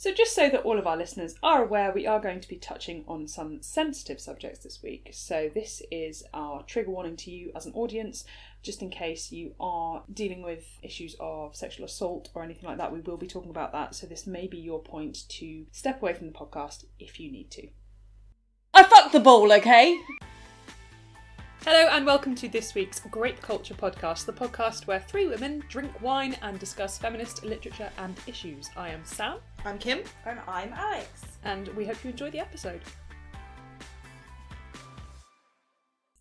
So, just so that all of our listeners are aware, we are going to be touching on some sensitive subjects this week. So, this is our trigger warning to you as an audience, just in case you are dealing with issues of sexual assault or anything like that. We will be talking about that. So, this may be your point to step away from the podcast if you need to. I fucked the ball, okay? Hello and welcome to this week's Grape Culture podcast, the podcast where three women drink wine and discuss feminist literature and issues. I am Sam, I'm Kim. And I'm Alex. and we hope you enjoy the episode.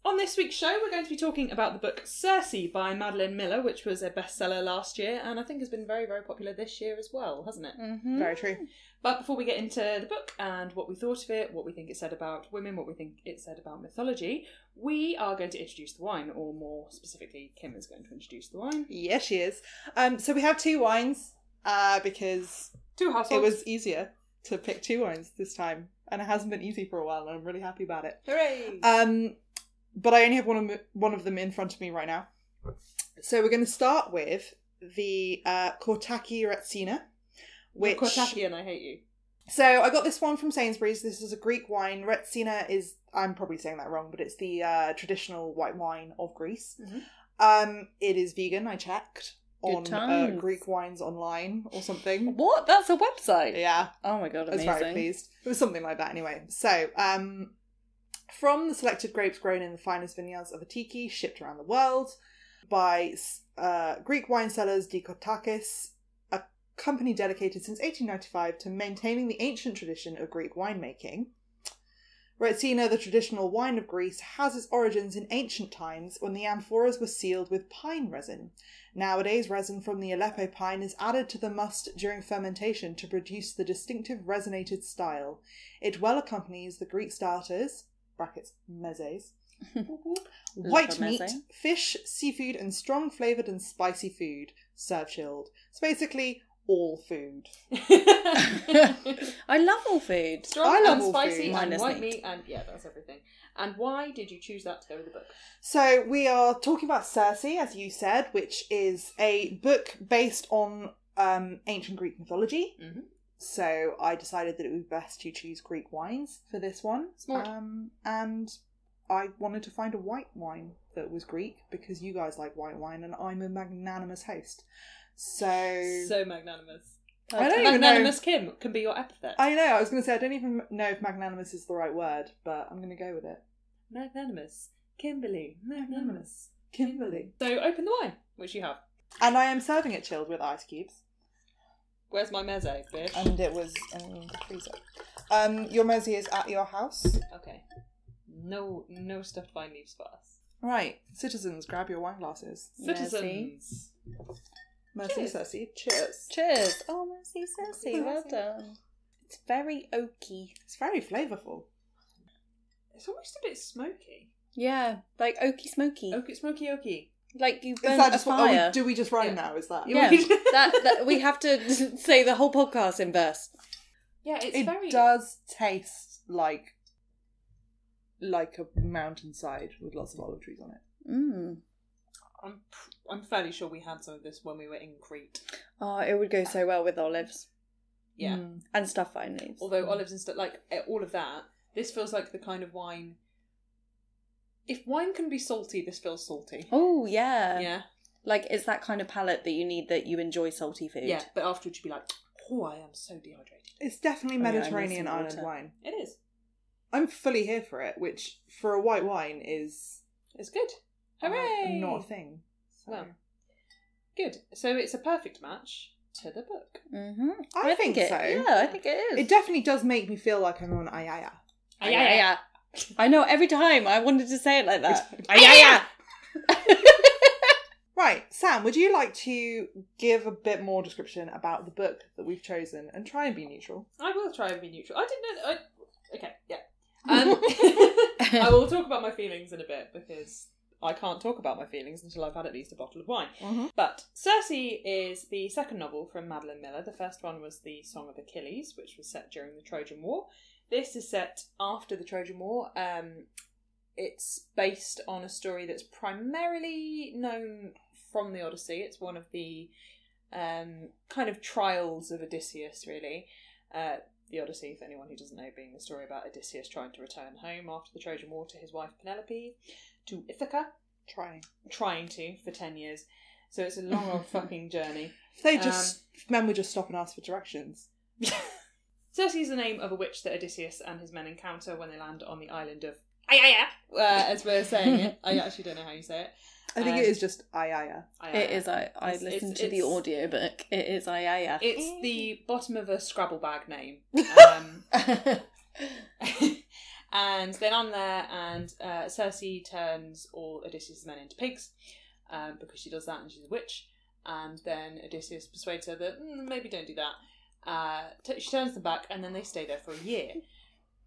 On this week's show, we're going to be talking about the book Circe by Madeline Miller, which was a bestseller last year and I think has been very, very popular this year as well, hasn't it? Mm-hmm. Very true. But before we get into the book and what we thought of it, what we think it said about women, what we think it said about mythology, we are going to introduce the wine, or more specifically, Kim is going to introduce the wine. Yes, she is. Um, so we have two wines uh, because Two it was easier to pick two wines this time, and it hasn't been easy for a while, and I'm really happy about it. Hooray! Um, but I only have one of them, one of them in front of me right now. So we're going to start with the uh, Kourtaki Retsina, which Kourtaki and I hate you. So I got this one from Sainsbury's. This is a Greek wine. Retsina is I'm probably saying that wrong, but it's the uh, traditional white wine of Greece. Mhm. Um, it is vegan. I checked Good on uh, times. Greek wines online or something. what? That's a website? Yeah, Oh my god, I was amazing. very pleased. It was something like that anyway. So, um, from the selected grapes grown in the finest vineyards of Atiki, shipped around the world by uh, Greek wine sellers D. Kourtakis, a company dedicated since 1895 to maintaining the ancient tradition of Greek winemaking. Retsina, the traditional wine of Greece, has its origins in ancient times when the amphoras were sealed with pine resin. Nowadays, resin from the Aleppo pine is added to the must during fermentation to produce the distinctive resinated style. It well accompanies the Greek starters, brackets, mezes, white meat, fish, seafood, and strong flavoured and spicy food, served chilled. It's basically all food. I love all food. Strong I love and all spicy food. and Minus white meat. meat and yeah, that's everything. And why did you choose that to go with the book? So we are talking about Circe, as you said, which is a book based on um, ancient Greek mythology. Mhm. So I decided that it would be best to choose Greek wines for this one. Smart. Um, and I wanted to find a white wine that was Greek because you guys like white wine and I'm a magnanimous host. So, So magnanimous. I don't even know. magnanimous Kim can be your epithet. I know I was going to say I don't even know if magnanimous is the right word, but I'm going to go with it. Magnanimous. Kimberly. Magnanimous. Kimberly. So open the wine, which you have. And I am serving it chilled with ice cubes. Where's my meze, bitch? and it was in the freezer. Um, your mezi is at your house. okay. No no stuffed vine leaves for us. Right, citizens, grab your wine glasses. Citizens. Mercy, Cheers. Circe. Cheers. Cheers. Oh, mercy, Circe. Well done. It's very oaky. It's very flavourful. It's almost a bit smoky. Yeah, like oaky smoky. Oaky, smoky oaky. Like you Is that a just what? Oh, fire. we, do we just rhyme Yeah. now? Is that? yeah, that, that we have to say the whole podcast in verse. Yeah, it's very it very does taste like like a mountainside with lots of olive trees on it. Mm. I'm I'm fairly sure we had some of this when we were in Crete. Oh, it would go so well with olives Yeah. Mm. and stuff vine leaves. Although olives and stuff like eh, all of that, this feels like the kind of wine. If wine can be salty, this feels salty. Oh yeah. Yeah, Like it's that kind of palate that you need that you enjoy salty food. yeah. But afterwards, you'd be like, "Oh, I am so dehydrated." It's definitely Oh, yeah, Mediterranean island water. wine. It is. I'm fully here for it, which for a white wine is It's good. Uh, Hooray! not a thing. So. Well, good. So it's a perfect match to the book. Mm-hmm. I think it, so. Yeah, I think it is. It definitely does make me feel like I'm on Aiaia. Yeah, yeah. I know every time I wanted to say it like that. Every yeah, yeah. Right, Sam, would you like to give a bit more description about the book that we've chosen and try and be neutral? I will try and be neutral. I didn't know. I, okay, yeah. Um, I will talk about my feelings in a bit because I can't talk about my feelings until I've had at least a bottle of wine. Mm-hmm. But Circe is the second novel from Madeline Miller. The first one was The Song of Achilles, which was set during the Trojan War. This is set after the Trojan War. Um, it's based on a story that's primarily known from the Odyssey. It's one of the um, kind of trials of Odysseus, really. Uh, the Odyssey, for anyone who doesn't know, being the story about Odysseus trying to return home after the Trojan War to his wife Penelope, to Ithaca, Trying. trying to for 10 years. So it's a long old fucking journey. If they just men would just stop and ask for directions. Circe is the name of a witch that Odysseus and his men encounter when they land on the island of Aiaia, uh, as we're saying it. I actually don't know how you say it. I think Um, it is just Aiaia. Aiaia. It is. I, I It's- listened it's- to the it's- audiobook. It is. I, I. It's the bottom of a Scrabble bag name. Um, and then on there, and uh, Circe turns all Odysseus' men into pigs um, because she does that and she's a witch. And then Odysseus persuades her that "Mm, maybe don't do that. Uh, t- she turns them back, and then they stay there for a year.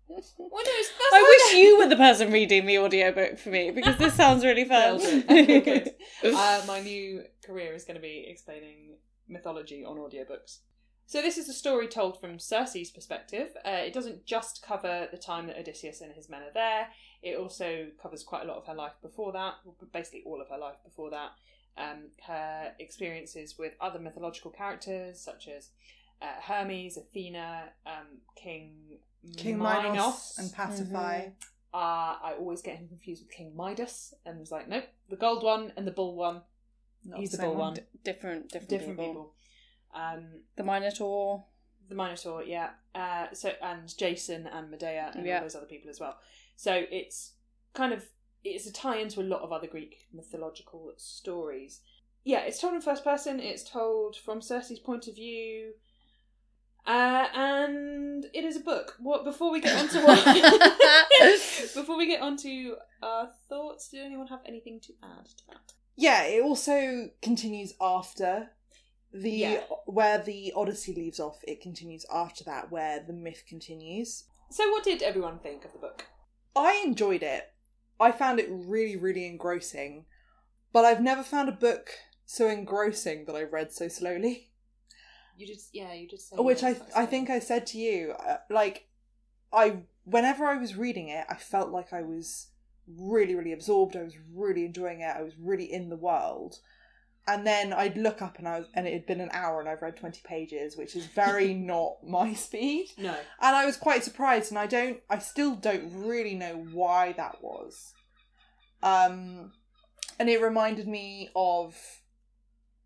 Well, no, I wish you were the person reading the audiobook for me because this sounds really fun. Uh, my new career is going to be explaining mythology on audiobooks. So this is a story told from Circe's perspective. Uh, it doesn't just cover the time that Odysseus and his men are there. It also covers quite a lot of her life before that, basically all of her life before that. Um, her experiences with other mythological characters such as uh, Hermes, Athena, um, King King Minos, Minos and Pasiphae. uh, I always get him confused with King Midas, and was like, nope, the gold one and the bull one, Not he's the same bull one. D- different, different, different people. people. Um, The Minotaur. the Minotaur, yeah. Uh, so and Jason and Medea and Yeah. all those other people as well. So it's kind of it's a tie into a lot of other Greek mythological stories. Yeah, it's told in first person. It's told from Circe's point of view. Uh, and it is a book. What before we get on to what before we get on to our thoughts, did anyone have anything to add to that? Yeah, it also continues after the Yeah. where the Odyssey leaves off. It continues after that, where the myth continues. So, what did everyone think of the book? I enjoyed it. I found it really, really engrossing. But I've never found a book so engrossing that I read so slowly. You did, yeah, you did say. Which I I think I said to you, uh, like I whenever I was reading it, I felt like I was really, really absorbed. I was really enjoying it. I was really in the world. And then I'd look up and I was, and it had been an hour and I've read twenty pages, which is very not my speed. no. And I was quite surprised, and I don't, I still don't really know why that was. Um, and it reminded me of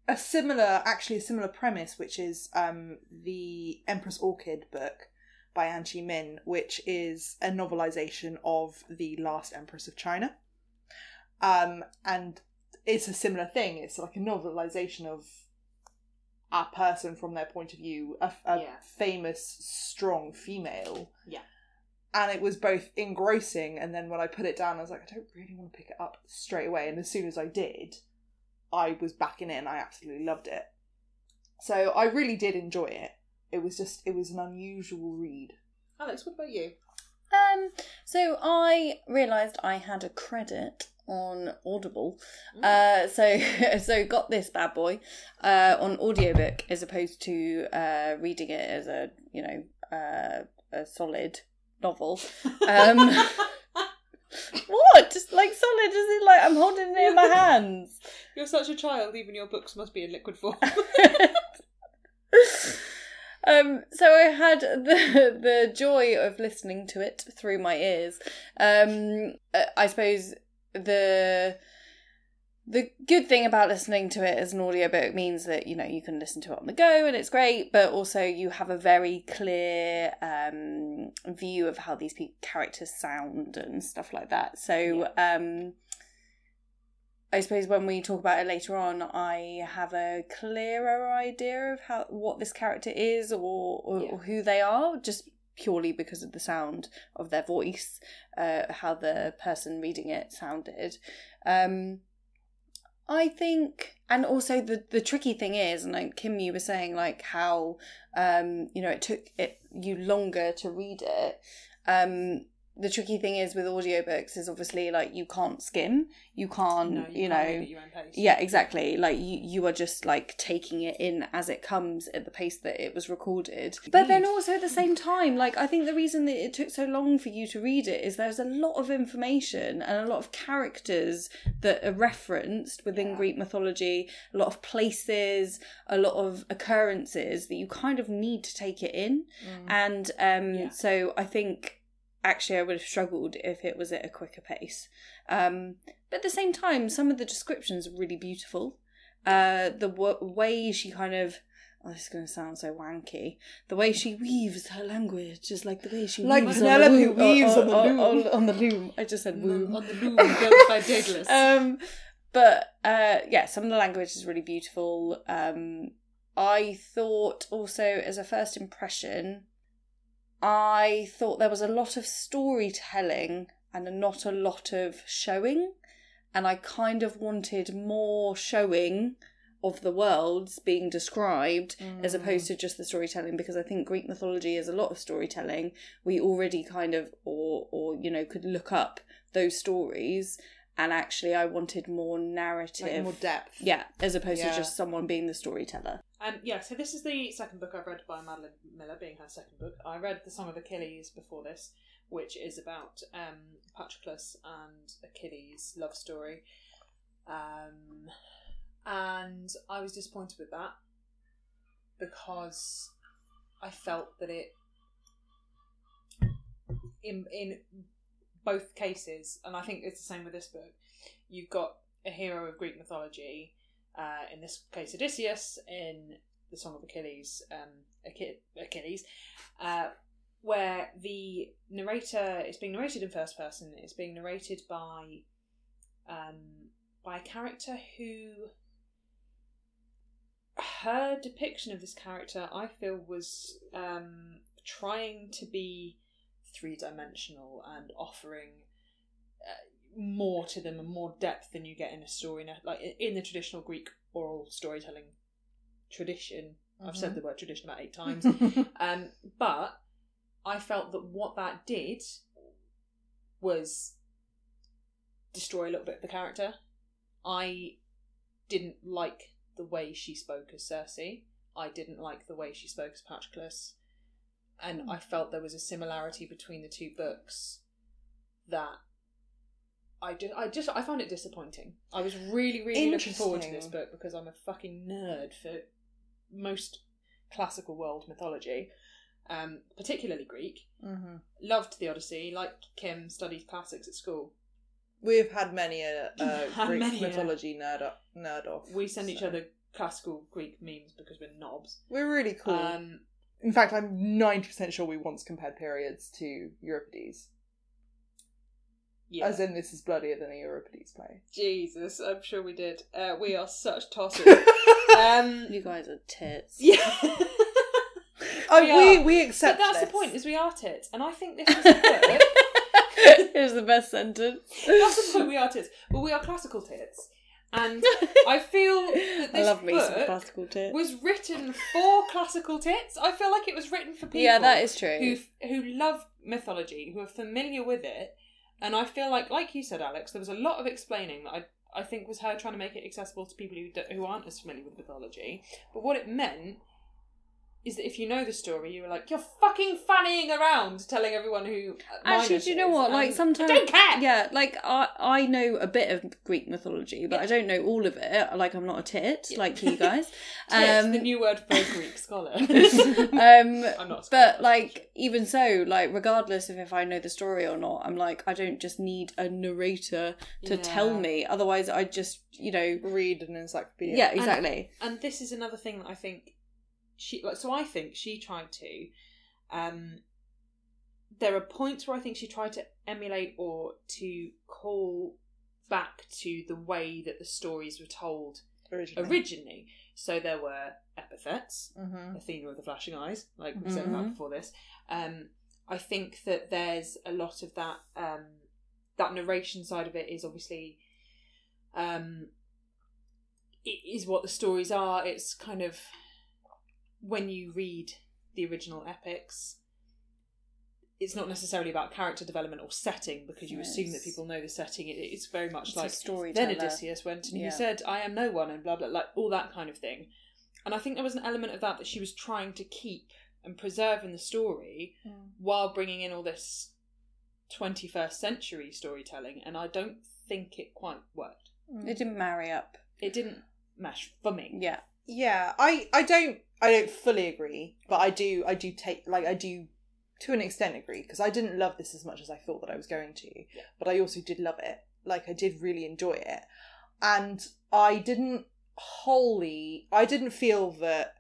a similar, actually a similar premise, which is um the Empress Orchid book by Anchee Min, which is a novelization of the Last Empress of China. Um, and it's a similar thing. It's like a novelization of a person from their point of view, a, a Yeah. famous, strong female. Yeah. And it was both engrossing, and then when I put it down, I was like, I don't really want to pick it up straight away. And as soon as I did, I was back in it, and I absolutely loved it. So I really did enjoy it. It was just, it was an unusual read. Alex, what about you? Um, so I realised I had a credit on Audible. Uh, so so got this bad boy uh, on audiobook as opposed to uh, reading it as a you know uh, a solid novel. Um, what? Just like solid? Is it like I'm holding it in my hands? You're such a child, even your books must be in liquid form. Um, so I had the the joy of listening to it through my ears. Um, uh, I suppose the the good thing about listening to it as an audiobook means that you know you can listen to it on the go and it's great but also you have a very clear um view of how these characters sound and stuff like that so um I suppose when we talk about it later on, I have a clearer idea of how what this character is or, or, Yeah. or who they are, just purely because of the sound of their voice, uh, how the person reading it sounded. Um, I think, and also the the tricky thing is, and like Kim, you were saying, like how um, you know it took it you longer to read it. Um, the tricky thing is with audiobooks is obviously like you can't skim, you can't, No, you, can't know, read at your own pace. yeah, exactly. Like you, you are just like taking it in as it comes at the pace that it was recorded. But then also at the same time, like I think the reason that it took so long for you to read it is there's a lot of information and a lot of characters that are referenced within Yeah. Greek mythology, a lot of places, a lot of occurrences that you kind of need to take it in. And um, Yeah. so I think actually I would have struggled if it was at a quicker pace. Um, but at the same time, some of the descriptions are really beautiful. Uh, the w- way she kind of. Oh, this is going to sound so wanky. The way she weaves her language is like the way she Like weaves Penelope on the, loom, weaves on the loom. on- on the loom. I just said loom. on the loom built by Daedalus. Um, but uh, yeah, some of the language is really beautiful. Um, I thought also as a first impression, I thought there was a lot of storytelling and not a lot of showing, and I kind of wanted more showing of the worlds being described as mm. opposed to just the storytelling because I think Greek mythology is a lot of storytelling. We already kind of or or you know could look up those stories and actually I wanted more narrative. like more depth. yeah, as opposed Yeah. to just someone being the storyteller. Um, yeah, so this is the second book I've read by Madeline Miller, being her second book. I read The Song of Achilles before this, which is about um, Patroclus and Achilles' love story. Um, and I was disappointed with that because I felt that it, in in both cases, and I think it's the same with this book, you've got a hero of Greek mythology uh, in this case Odysseus, in the Song of Achilles, um, Achi- Achilles, uh, where the narrator is being narrated in first person. It's being narrated by um, by a character who her depiction of this character, I feel, was um, trying to be three dimensional and offering more to them and more depth than you get in a story, na- like in the traditional Greek oral storytelling tradition. I've said the word tradition about eight times. um, but I felt that what that did was destroy a little bit of the character. I didn't like the way she spoke as Circe. I didn't like the way she spoke as Patroclus. And I felt there was a similarity between the two books that I just, I just, I found it disappointing. I was really, really looking forward to this book because I'm a fucking nerd for most classical world mythology, um, particularly Greek. Mhm. Loved the Odyssey. Like Kim, studied classics at school. We've had many a, a Had Greek many a- mythology nerd up, nerd off. We send each other classical Greek memes because we're knobs. We're really cool. Um, In fact, I'm ninety percent sure we once compared periods to Euripides. Yeah. As in, this is bloodier than a Euripides play. Jesus, I'm sure we did. Uh, we are such tossers. um, You guys are tits. yeah. oh, We we are. we but accept. that's the point, is we are tits. And I think this is a book. Here's the best sentence. that's the point, we are tits. But we are classical tits. And I feel that I this love me some book classical tits. was written for classical tits. I feel like it was written for people. Yeah, that is true. Who who love mythology, who are familiar with it, and I feel like, like you said, Alex, there was a lot of explaining that I I think was her trying to make it accessible to people who who aren't as familiar with mythology. But what it meant is that if you know the story, you're like, you're fucking fannying around telling everyone who. Actually, do you know what? Like sometimes, I don't care. yeah, like I I know a bit of Greek mythology, but Yeah. I don't know all of it. Like I'm not a tit Yeah. like you guys. Tits, um, the new word for a Greek scholar. um, I'm not. a but like even so, like regardless of if I know the story or not, I'm like I don't just need a narrator to tell me. Otherwise, I just you know Read an encyclopedia. yeah, exactly. and this is another thing that I think she like. So I think she tried to. Um, there are points where I think she tried to emulate or to call back to the way that the stories were told originally. originally. So there were epithets, hmm Athena of the flashing eyes, like we said about Mhm. before this. Um, I think that there's a lot of that. Um, that narration side of it is obviously, um, it is what the stories are. It's kind of when you read the original epics, it's not necessarily about character development or setting because you assume that people know the setting. It, it's very much It's a like storyteller. then Odysseus went and Yeah. he said, "I am no one," and blah blah, like all that kind of thing. And I think there was an element of that that she was trying to keep and preserve in the story hmm. while bringing in all this 21st century storytelling, and I don't think it quite worked. It didn't marry up. It didn't mesh for me. Yeah. Yeah, I I don't I don't fully agree, but I do I do take like I do to an extent agree because I didn't love this as much as I thought that I was going to, but I also did love it. Like I did really enjoy it, and I didn't wholly I didn't feel that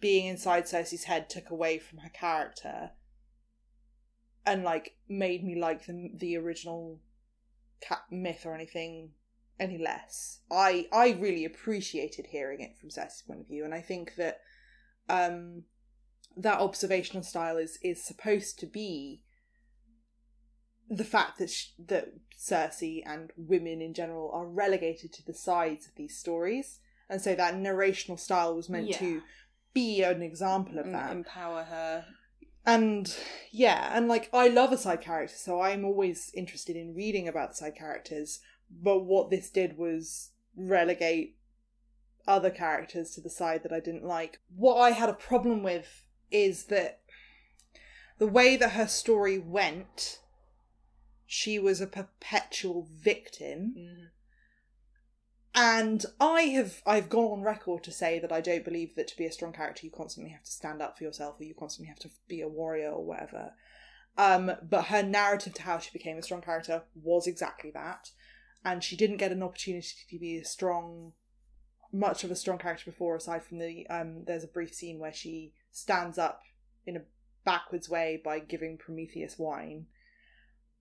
being inside Circe's head took away from her character and like made me like the the original cat myth or anything any less. I I really appreciated hearing it from Circe's point of view, and I think that um that observational style is is supposed to be the fact that sh- that Circe and women in general are relegated to the sides of these stories, and so that narrational style was meant Yeah. to be an example of that empower her. and yeah and like i love a side character so i'm always interested in reading about the side characters but what this did was relegate other characters to the side that i didn't like what i had a problem with is that the way that her story went she was a perpetual victim Mhm. and I have I've gone on record to say that I don't believe that to be a strong character you constantly have to stand up for yourself or you constantly have to be a warrior or whatever. Um, but her narrative to how she became a strong character was exactly that, and she didn't get an opportunity to be a strong, much of a strong character before. Aside from the um, there's a brief scene where she stands up in a backwards way by giving Prometheus wine.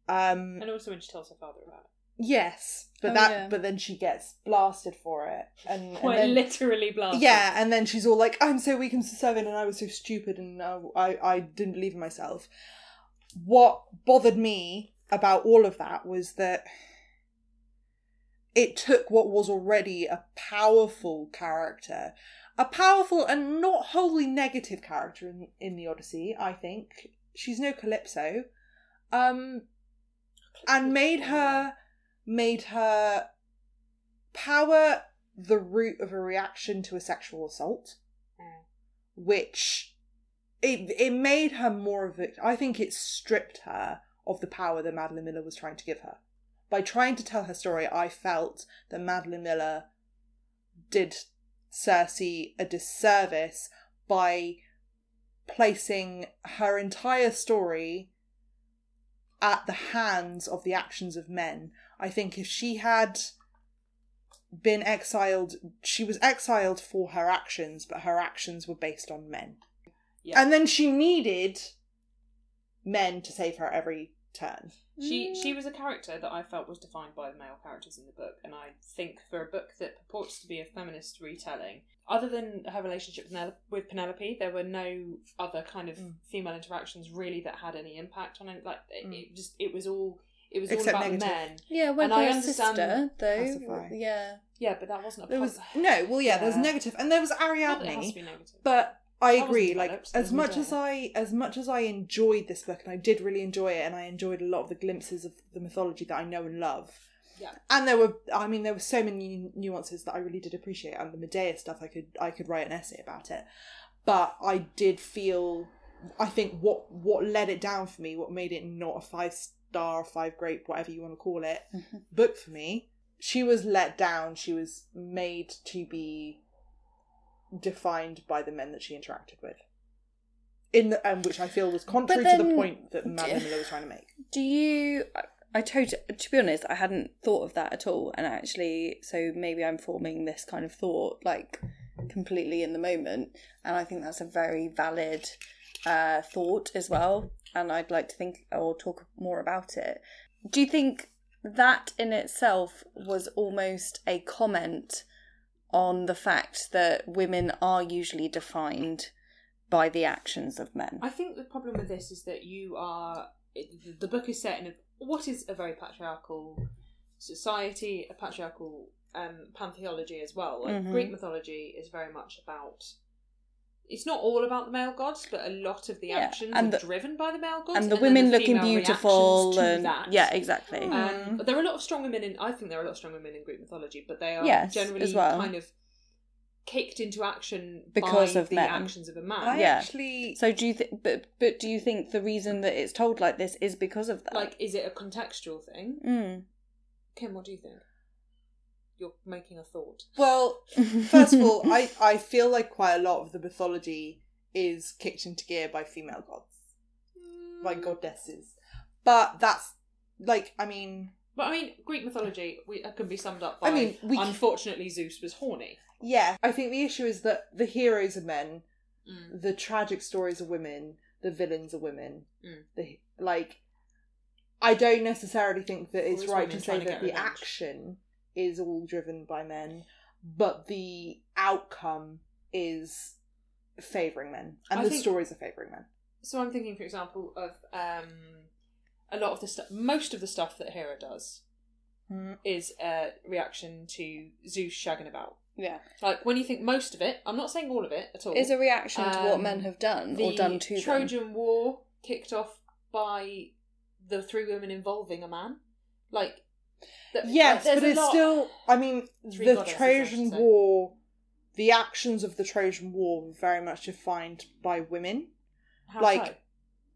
Um, And also when she tells her father about it. Yes, but Oh, that yeah. but then she gets blasted for it, and, and Quite then, literally blasted. yeah, and then she's all like, "I'm so weak and so serving, and I was so stupid, and uh, I I didn't believe in myself." What bothered me about all of that was that it took what was already a powerful character, a powerful and not wholly negative character in in the Odyssey. I think she's no Calypso, um, and made her made her power the root of a reaction to a sexual assault, Mm. which it it made her more of a. I think it stripped her of the power that Madeline Miller was trying to give her. By trying to tell her story, I felt that Madeline Miller did Circe a disservice by placing her entire story at the hands of the actions of men. I think if she had been exiled, she was exiled for her actions, but her actions were based on men. Yeah. And then she needed men to save her every turn. She she was a character that I felt was defined by the male characters in the book, and I think for a book that purports to be a feminist retelling, other than her relationship with Penelope, there were no other kind of Mm. female interactions really that had any impact on it. Like it, Mm. it just it was all it was Except all about negative. men. Yeah, when And I understand sister, though. Pasiphae. Yeah. Yeah, but that wasn't a. There was no, well, yeah, there was negative, and there was Not that it has to Ariadne, be negative. but I agree. Like as much as. I, as much as I enjoyed this book, and I did really enjoy it, and I enjoyed a lot of the glimpses of the mythology that I know and love. Yeah. And there were, I mean, there were so many nuances that I really did appreciate, and the Medea stuff, I could, I could write an essay about it. But I did feel, I think what what let it down for me, what made it not a five star, five grape, whatever you want to call it, Mhm. book for me. She was let down. She was made to be defined by the men that she interacted with. In the, um, which I feel was contrary to the point that Madeline Miller was trying to make. Do you? I- I totally. To be honest, I hadn't thought of that at all, and actually, so maybe I'm forming this kind of thought like completely in the moment, and I think that's a very valid uh, thought as well. And I'd like to think or talk more about it. Do you think that in itself was almost a comment on the fact that women are usually defined by the actions of men? I think the problem with this is that you are. The book is set in a, what is a very patriarchal society, a patriarchal um, pantheology as well. Like Mhm. Greek mythology is very much about it's not all about the male gods, but a lot of the Yeah, actions and are driven by the male gods, and the then women looking beautiful reactions to and that. yeah, exactly. Um, but there are a lot of strong women in. I think there are a lot of strong women in Greek mythology, but they are Yes, generally as well. kind of kicked into action Because by of the men. actions of a man. I Yeah. actually So do you think? But but do you think the reason that it's told like this is because of that? Like, is it a contextual thing? Mm. Kim, what do you think? You're making a thought. well, first of all, I I feel like quite a lot of the mythology is kicked into gear by female gods, by goddesses, but that's like I mean But I mean, Greek mythology we, uh, can be summed up by. I mean, we- unfortunately, Zeus was horny. yeah I think the issue is that the heroes are men, Mm. the tragic stories are women, the villains are women. Mm. The like, I don't necessarily think that it's Always right women to say trying to that get the revenge. action is all driven by men, but the outcome is favouring men, and I the think- stories are favouring men. So I'm thinking, for example, of um, a lot of the stuff. Most of the stuff that Hera does Mm. is a reaction to Zeus shagging about. yeah, Like when you think most of it, I'm not saying all of it at all. is a reaction to what Um, men have done or done to them. Trojan War kicked off by the three women involving a man. Like, Yes, there's but it's lot- still. I mean, Three the Trojan. War, the actions of the Trojan War were very much defined by women. How like- so?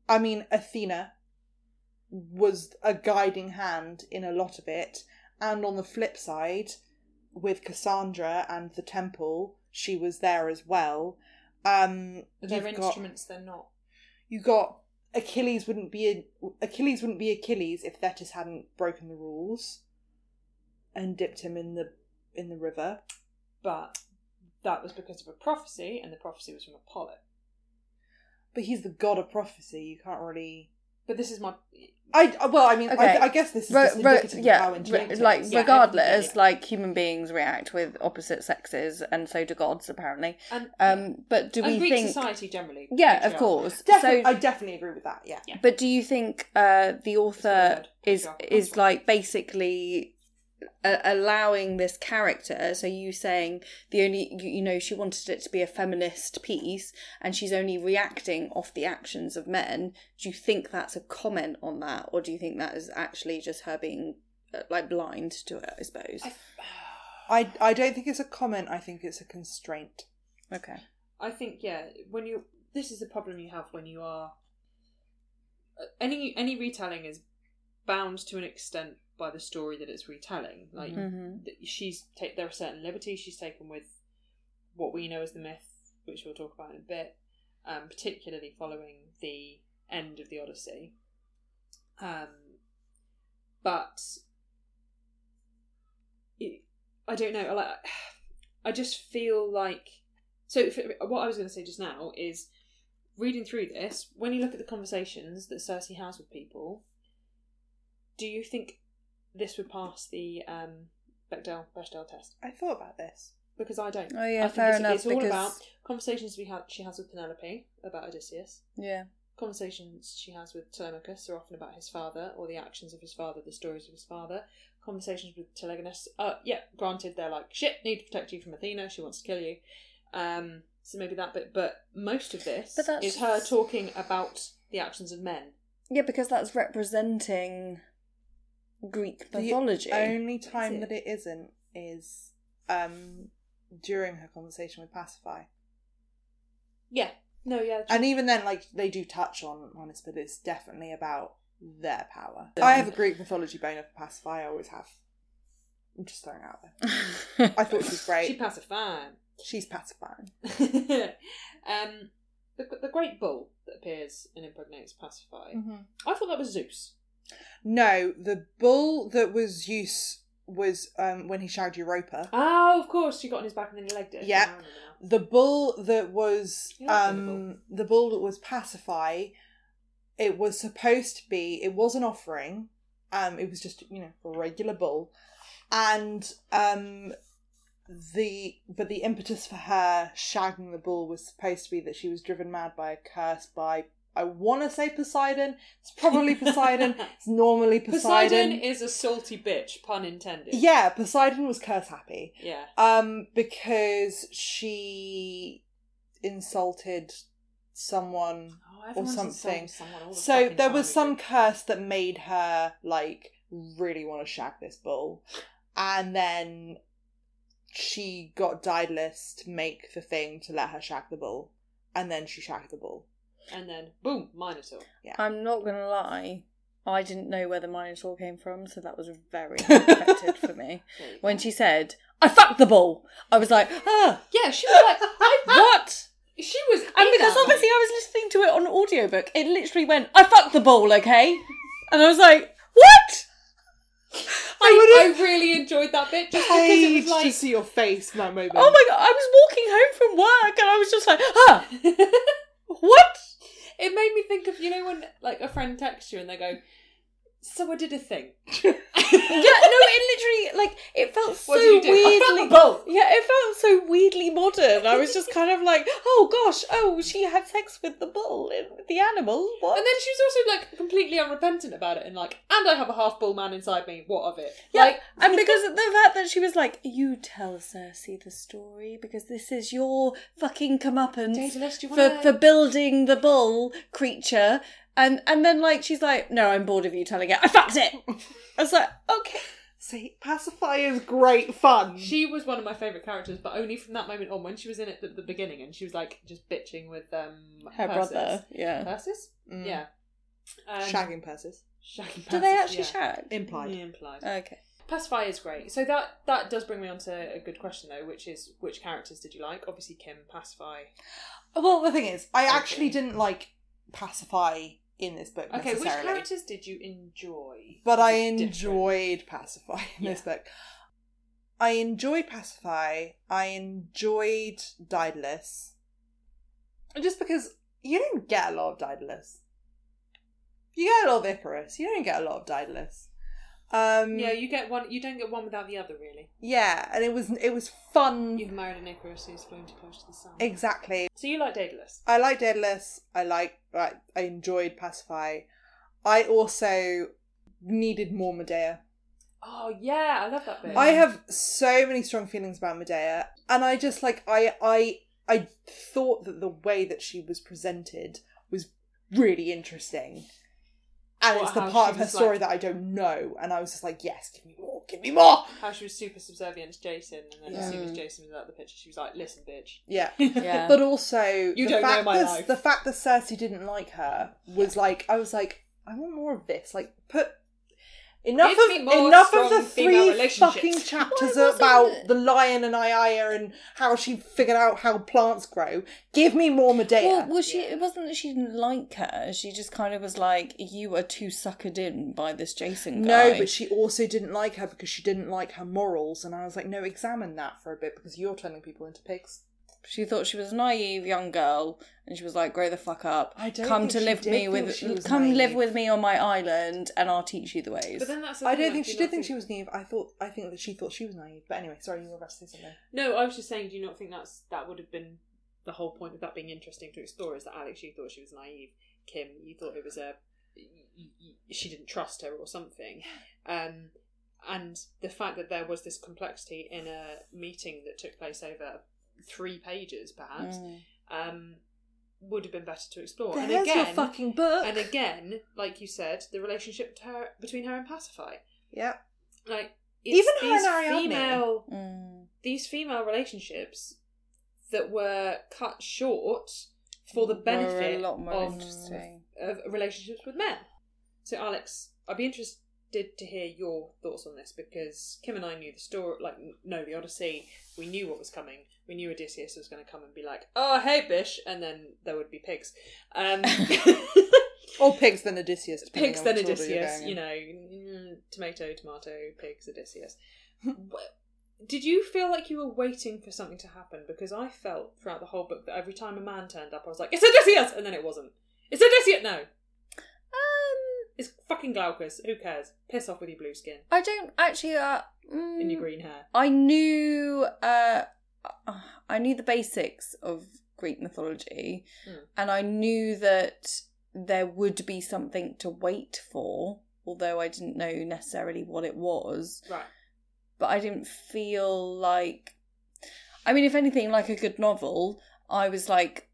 I mean, Athena was a guiding hand in a lot of it, and on the flip side, with Cassandra and the temple, she was there as well. Um, they're you've got- instruments. They're not. you got Achilles wouldn't be a, Achilles wouldn't be Achilles if Thetis hadn't broken the rules and dipped him in the in the river. But that was because of a prophecy, and the prophecy was from Apollo. But he's the god of prophecy. You can't really. But this is my. I I- well, I mean, Okay. I, I guess this is Ro- just ro- indicative yeah, of how ro- intuitive. like. Yeah, regardless, yeah. like human beings react with opposite sexes, and so do gods apparently. And, Um, but do and we Greek think? society generally. Yeah, of course. Definitely, So, I definitely agree with that. Yeah. but do you think uh, the author is is like basically uh, allowing this character? So you saying the only you, you know she wanted it to be a feminist piece, and she's only reacting off the actions of men. Do you think that's a comment on that, or do you think that is actually just her being uh, like blind to it? I suppose. I I don't think it's a comment. I think it's a constraint. Okay. I think yeah, when you this is the problem you have when you are uh, any any retelling is bound to an extent by the story that it's retelling. Like Mhm. th- she's take there are certain liberties she's taken with what we know as the myth, which we'll talk about in a bit, um, particularly following the end of the Odyssey. Um, but it, I don't know. Like, I just feel like so. If, what I was going to say just now is reading through this. When you look at the conversations that Circe has with people, do you think this would pass the um, Bechdel Bechdel test? I thought about this. Because I don't. Oh yeah, I think fair it's, enough. It's all because about conversations we have. She has with Penelope about Odysseus. yeah, Conversations she has with Telemachus are often about his father or the actions of his father, the stories of his father. Conversations with Telegonus, uh, yeah, granted they're like shit, need to protect you from Athena. She wants to kill you. Um, so maybe that bit, but most of this But that's- is her talking about the actions of men. yeah, because that's representing Greek mythology. The only time it? that it isn't is um during her conversation with Pasiphae. Yeah, no, yeah, And even then, like they do touch on on this, but it's definitely about their power. I have a Greek mythology bone of Pasiphae. I always have. I'm just throwing out there. I thought she was great. she pacified. She's pacifying. um, the the great bull that appears and impregnates Pasiphae. Mm-hmm. I thought that was Zeus. No, the bull that was Zeus was um when he shagged Europa. Oh, of course, she got on his back and then he legged it. Yeah. I remember now. The bull that was like the um the bull that was Pasiphae. It was supposed to be. It was an offering. Um, it was just you know a regular bull, and um, the but the impetus for her shagging the bull was supposed to be that she was driven mad by a curse by I want to say Poseidon. It's probably Poseidon. It's normally Poseidon Poseidon. is a salty bitch, pun intended. Yeah, Poseidon was curse happy. Yeah. Um, because she insulted someone Oh, everyone's something. someone all the so there was some curse that made her like really want to shag this bull and then she got Daedalus to make the thing to let her shag the bull and then she shagged the bull and then boom, Minotaur. I'm not gonna lie. I didn't know where the Minotaur came from, so that was very unexpected for me. When she said, I fucked the bull, I was like, ah, yeah, she was like, I, what? she was, And because that obviously I was listening to it on audiobook, it literally went, I fucked the ball, okay? And I was like, what? I, I really enjoyed that bit just because it was like to see your face in that moment Oh my god, I was walking home from work and I was just like, ah, what? It made me think of you know when like a friend texts you and they go, "So I did a thing." Yeah, no, it literally, like, it felt so What did you do? Weirdly. bull. Yeah, it felt so weirdly modern. I was just kind of like, oh gosh, oh, she had sex with the bull, the animal. What? And then she was also like completely unrepentant about it and like, and I have a half bull man inside me. What of it? Yeah, Like, and because of the fact that she was like, "You tell Circe the story because this is your fucking comeuppance Daedalus, for wanna- for building the bull creature," and and then like she's like, "No, I'm bored of you telling it. I fucked it." I was like, "Okay." see Pasiphae is great fun She was one of my favourite characters, but only from that moment on when she was in it at the beginning and she was like just bitching with um Her Perses. brother, yeah. Perses? Mm. Yeah. Um, shagging Perses Shagging Do they actually yeah. shag? implied Yeah, implied. Okay. Pasiphae is great. So that that does bring me on to a good question though, which is which characters did you like? Obviously Kim, Pasiphae. well the thing is I Okay. actually didn't like Pasiphae in this book Okay, which characters did you enjoy? but I it different? enjoyed Pasiphae in this book. I enjoyed Pasiphae. I enjoyed Daedalus. Just because you don't get a lot of Daedalus. You get a lot of Icarus. You don't get a lot of Daedalus. Um, Yeah, you get one. You don't get one without the other, really. yeah, and it was it was fun. You've married an Icarus who's flown too close to the sun. Exactly. So you like Daedalus? I like Daedalus. I like. I, I enjoyed Pasiphae. I also needed more Medea. Oh yeah, I love that bit. I have so many strong feelings about Medea, and I just like I I I thought that the way that she was presented was really interesting, and What, it's the part of her story like- that I don't know, and I was just like, yes, give me more, give me more. how she was super subservient to Jason, and then as soon as Jason was out of the picture, she was like, "Listen, bitch." Yeah. Yeah. But also, You the don't know fact my that, life. The fact that Circe didn't like her was like, I was like, I want more of this. Like, put enough Give me of more enough of the three relationships. fucking chapters Why about it- the lion and Aiaia and how she figured out how plants grow. Give me more Medea. Well, well, she Yeah. it wasn't that she didn't like her. She just kind of was like, "You are too suckered in by this Jason guy." no, but she also didn't like her because she didn't like her morals, and I was like, no, examine that for a bit because you're turning people into pigs. She thought she was a naive young girl, and she was like, "Grow the fuck up! I don't come think to live me with, she was come live with me on my island, and I'll teach you the ways." But then that's. The I don't like, think she did not think she was naive. I thought I think that she thought she was naive. But anyway, sorry, you were about to say something. No, I was just saying. Do you not think that's that would have been the whole point of that being interesting to explore? Is that Alex, you thought she was naive. Kim, you thought it was a. she didn't trust her or something. Um, and the fact that there was this complexity in a meeting that took place over three pages, perhaps, Mm. um, would have been better to explore. There's and again, your fucking book. and again, like you said, the relationship to her, between her and Pasiphae, yeah. like Even her and these Ariadne. female Mm. these female relationships that were cut short for the benefit a lot more of, of relationships with men. So, Alex, I'd be interested to hear your thoughts on this because Kim and I knew the story, like, no, the Odyssey. We knew what was coming. We knew Odysseus was going to come and be like, "Oh, hey, bish," and then there would be pigs. Um, Or pigs than Odysseus. pigs on then which order you're Odysseus, you know, mm, tomato, tomato, pigs, Odysseus. Did you feel like you were waiting for something to happen? Because I felt throughout the whole book that every time a man turned up, I was like, "It's Odysseus," and then it wasn't. It's Odysseus. No, it's fucking Glaucus. Who cares? Piss off with your blue skin I don't actually. Uh, mm, and your green hair. I knew. Uh, I knew the basics of Greek mythology, Mm. and I knew that there would be something to wait for. Although I didn't know necessarily what it was, Right. but I didn't feel like. I mean, if anything, like a good novel, I was like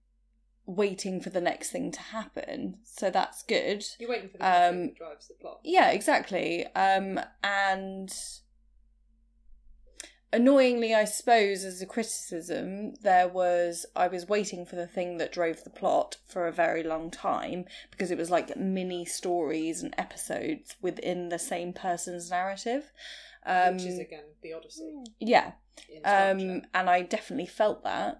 waiting for the next thing to happen. So that's good. You're waiting for the Um, thing that drives the plot. Yeah, exactly. Um, and annoyingly, I suppose, as a criticism, there was I was waiting for the thing that drove the plot for a very long time because it was like mini stories and episodes within the same person's narrative. Um, which is again the Odyssey. yeah, um, and I definitely felt that.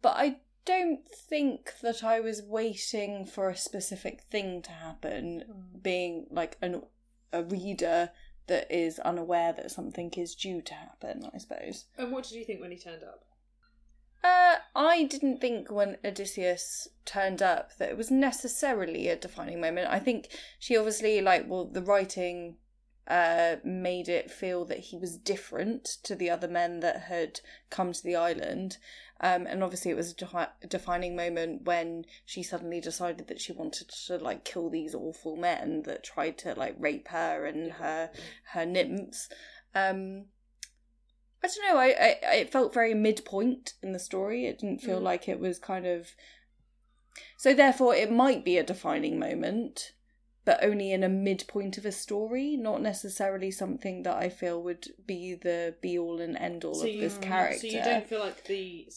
But I don't think that I was waiting for a specific thing to happen, being like an, a reader that is unaware that something is due to happen, I suppose. and what did you think when he turned up? Uh, I didn't think when Odysseus turned up that it was necessarily a defining moment. I think she obviously, like, well, the writing uh, made it feel that he was different to the other men that had come to the island. Um, and obviously, it was a defi- defining moment when she suddenly decided that she wanted to like kill these awful men that tried to like rape her and her her nymphs. Um, I don't know. I, I it felt very midpoint in the story. It didn't feel Mm. like it was kind of. So therefore, it might be a defining moment, but only in a midpoint of a story, not necessarily something that I feel would be the be all and end all So of you, this character. So you don't feel like the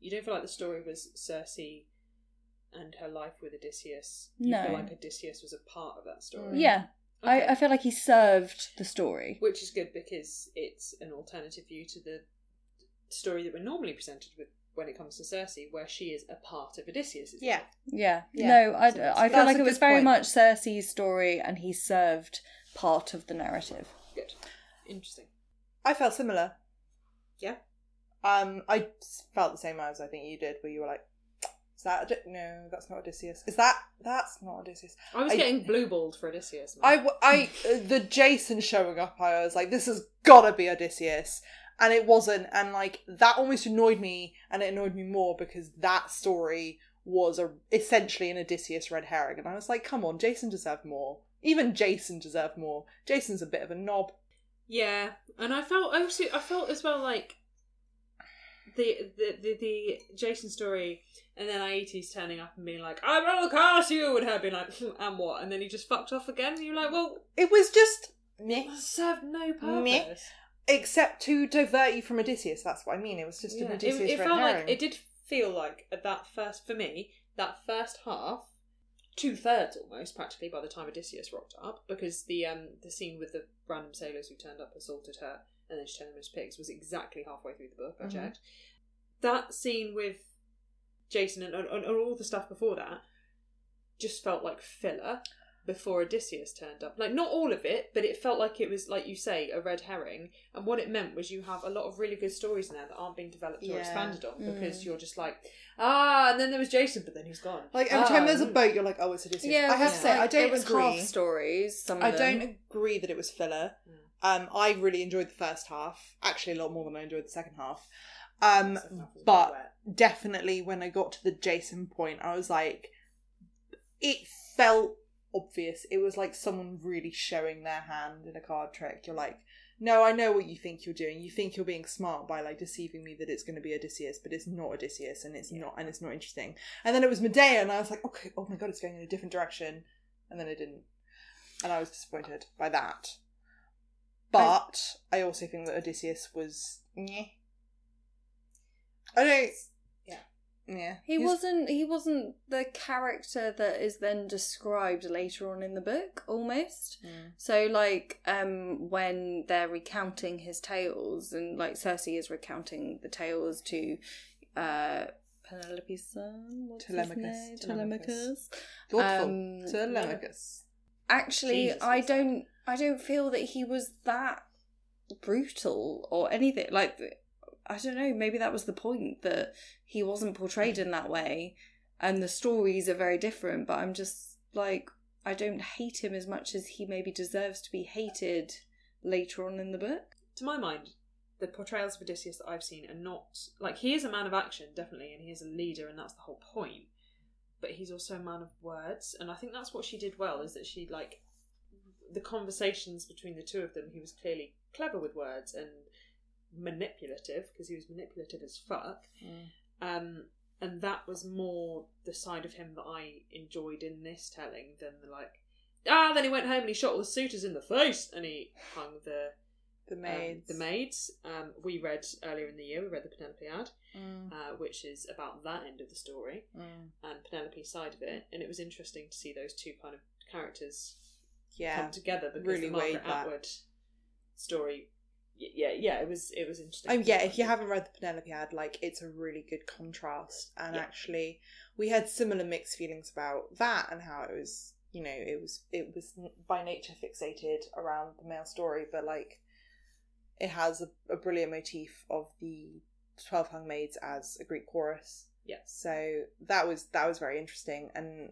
you don't feel like the story was Circe and her life with Odysseus. You No. feel like Odysseus was a part of that story. Mm. Yeah, Okay. I, I feel like he served the story. which is good because it's an alternative view to the story that we're normally presented with when it comes to Circe, where she is a part of Odysseus. Yeah. Yeah. Yeah. No, I, So I feel like it was very point. much Circe's story, and he served part of the narrative. good, interesting. I felt similar. Yeah. Um, I felt the same as I think you did, where you were like, "Is that Od- no? That's not Odysseus. Is that that's not Odysseus?" I was I- getting blue balled for Odysseus. I, Man. w- I, uh, the Jason showing up, I was like, "This has gotta be Odysseus," and it wasn't, and like that almost annoyed me, and it annoyed me more because that story was a essentially an Odysseus red herring, and I was like, "Come on, Jason deserved more. Even Jason deserved more. Jason's a bit of a knob." Yeah, and I felt also I felt as well like the the the, the Jason story, and then Aetes turning up and being like, "I will cast you," and her being like, "Hmm, "And what?" And then he just fucked off again. And you're like, "Well, It was just meh. served no Meh. Purpose." except to divert you from Odysseus. That's what I mean. It was just an It, Odysseus it red felt herring. like it did feel like at that first for me that first half. Two thirds almost practically by the time Odysseus rocked up because the um the scene with the random sailors who turned up assaulted her and then she turned them into pigs was exactly halfway through the book. I Mhm. checked that scene with Jason and, and, and all the stuff before that just felt like filler before Odysseus turned up. Like not all of it, but it felt like it was like you say a red herring. And what it meant was you have a lot of really good stories in there that aren't being developed or Yeah. expanded on because Mm. you're just like ah, and then there was Jason, but then he's gone. Like every Ah, time there's a mm. boat, you're like, oh, it's Odysseus. Yeah, I have yeah. to say, I don't it was agree. half stories. Some of I them. don't agree that it was filler. Mm. Um, I really enjoyed the first half. Actually, a lot more than I enjoyed the second half. Um, Second half was but wet. definitely when I got to the Jason point, I was like, it felt obvious. It was like someone really showing their hand in a card trick. You're like, no, I know what you think you're doing. You think you're being smart by like deceiving me that it's going to be Odysseus, but it's not Odysseus, and it's Yeah. not, and it's not interesting. And then it was Medea, and I was like, okay, oh my god, it's going in a different direction, and then it didn't, and I was disappointed by that. But I, also think that Odysseus was, yeah. I don't, Yeah. He He's- wasn't. He wasn't the character that is then described later on in the book, almost. Mm. So, like, um, when they're recounting his tales, and like Circe is recounting the tales to uh, Penelope's son, what's his Telemachus. name? Telemachus. Telemachus. Thoughtful. Um, Telemachus. Actually, Jesus, I don't. I don't feel that he was that brutal or anything. Like, I don't know. Maybe that was the point that he wasn't portrayed in that way, and the stories are very different. But I'm just like, I don't hate him as much as he maybe deserves to be hated later on in the book. to my mind, the portrayals of Odysseus that I've seen are not like he is a man of action, definitely, and he is a leader, and that's the whole point. But he's also a man of words, and I think that's what she did well. Is that she like the conversations between the two of them. He was clearly clever with words and manipulative because he was manipulative as fuck. Mm. Um, and that was more the side of him that I enjoyed in this telling than the like. Ah, then he went home and he shot all the suitors in the face and he hung the The um, maids. the maids. Um, we read earlier in the year. We read the Penelopiad, Mm, uh, which is about that end of the story mm. and Penelope's side of it, and it was interesting to see those two kind of characters Yeah. come together because really the Margaret that. Atwood story. Yeah, yeah, it was it was interesting. Um, yeah, if you haven't read the Penelopiad, like it's a really good contrast. And Yeah. actually, we had similar mixed feelings about that and how it was, you know, it was it was by nature fixated around the male story, but like it has a, a brilliant motif of the twelve hung maids as a Greek chorus. Yeah. So that was that was very interesting. And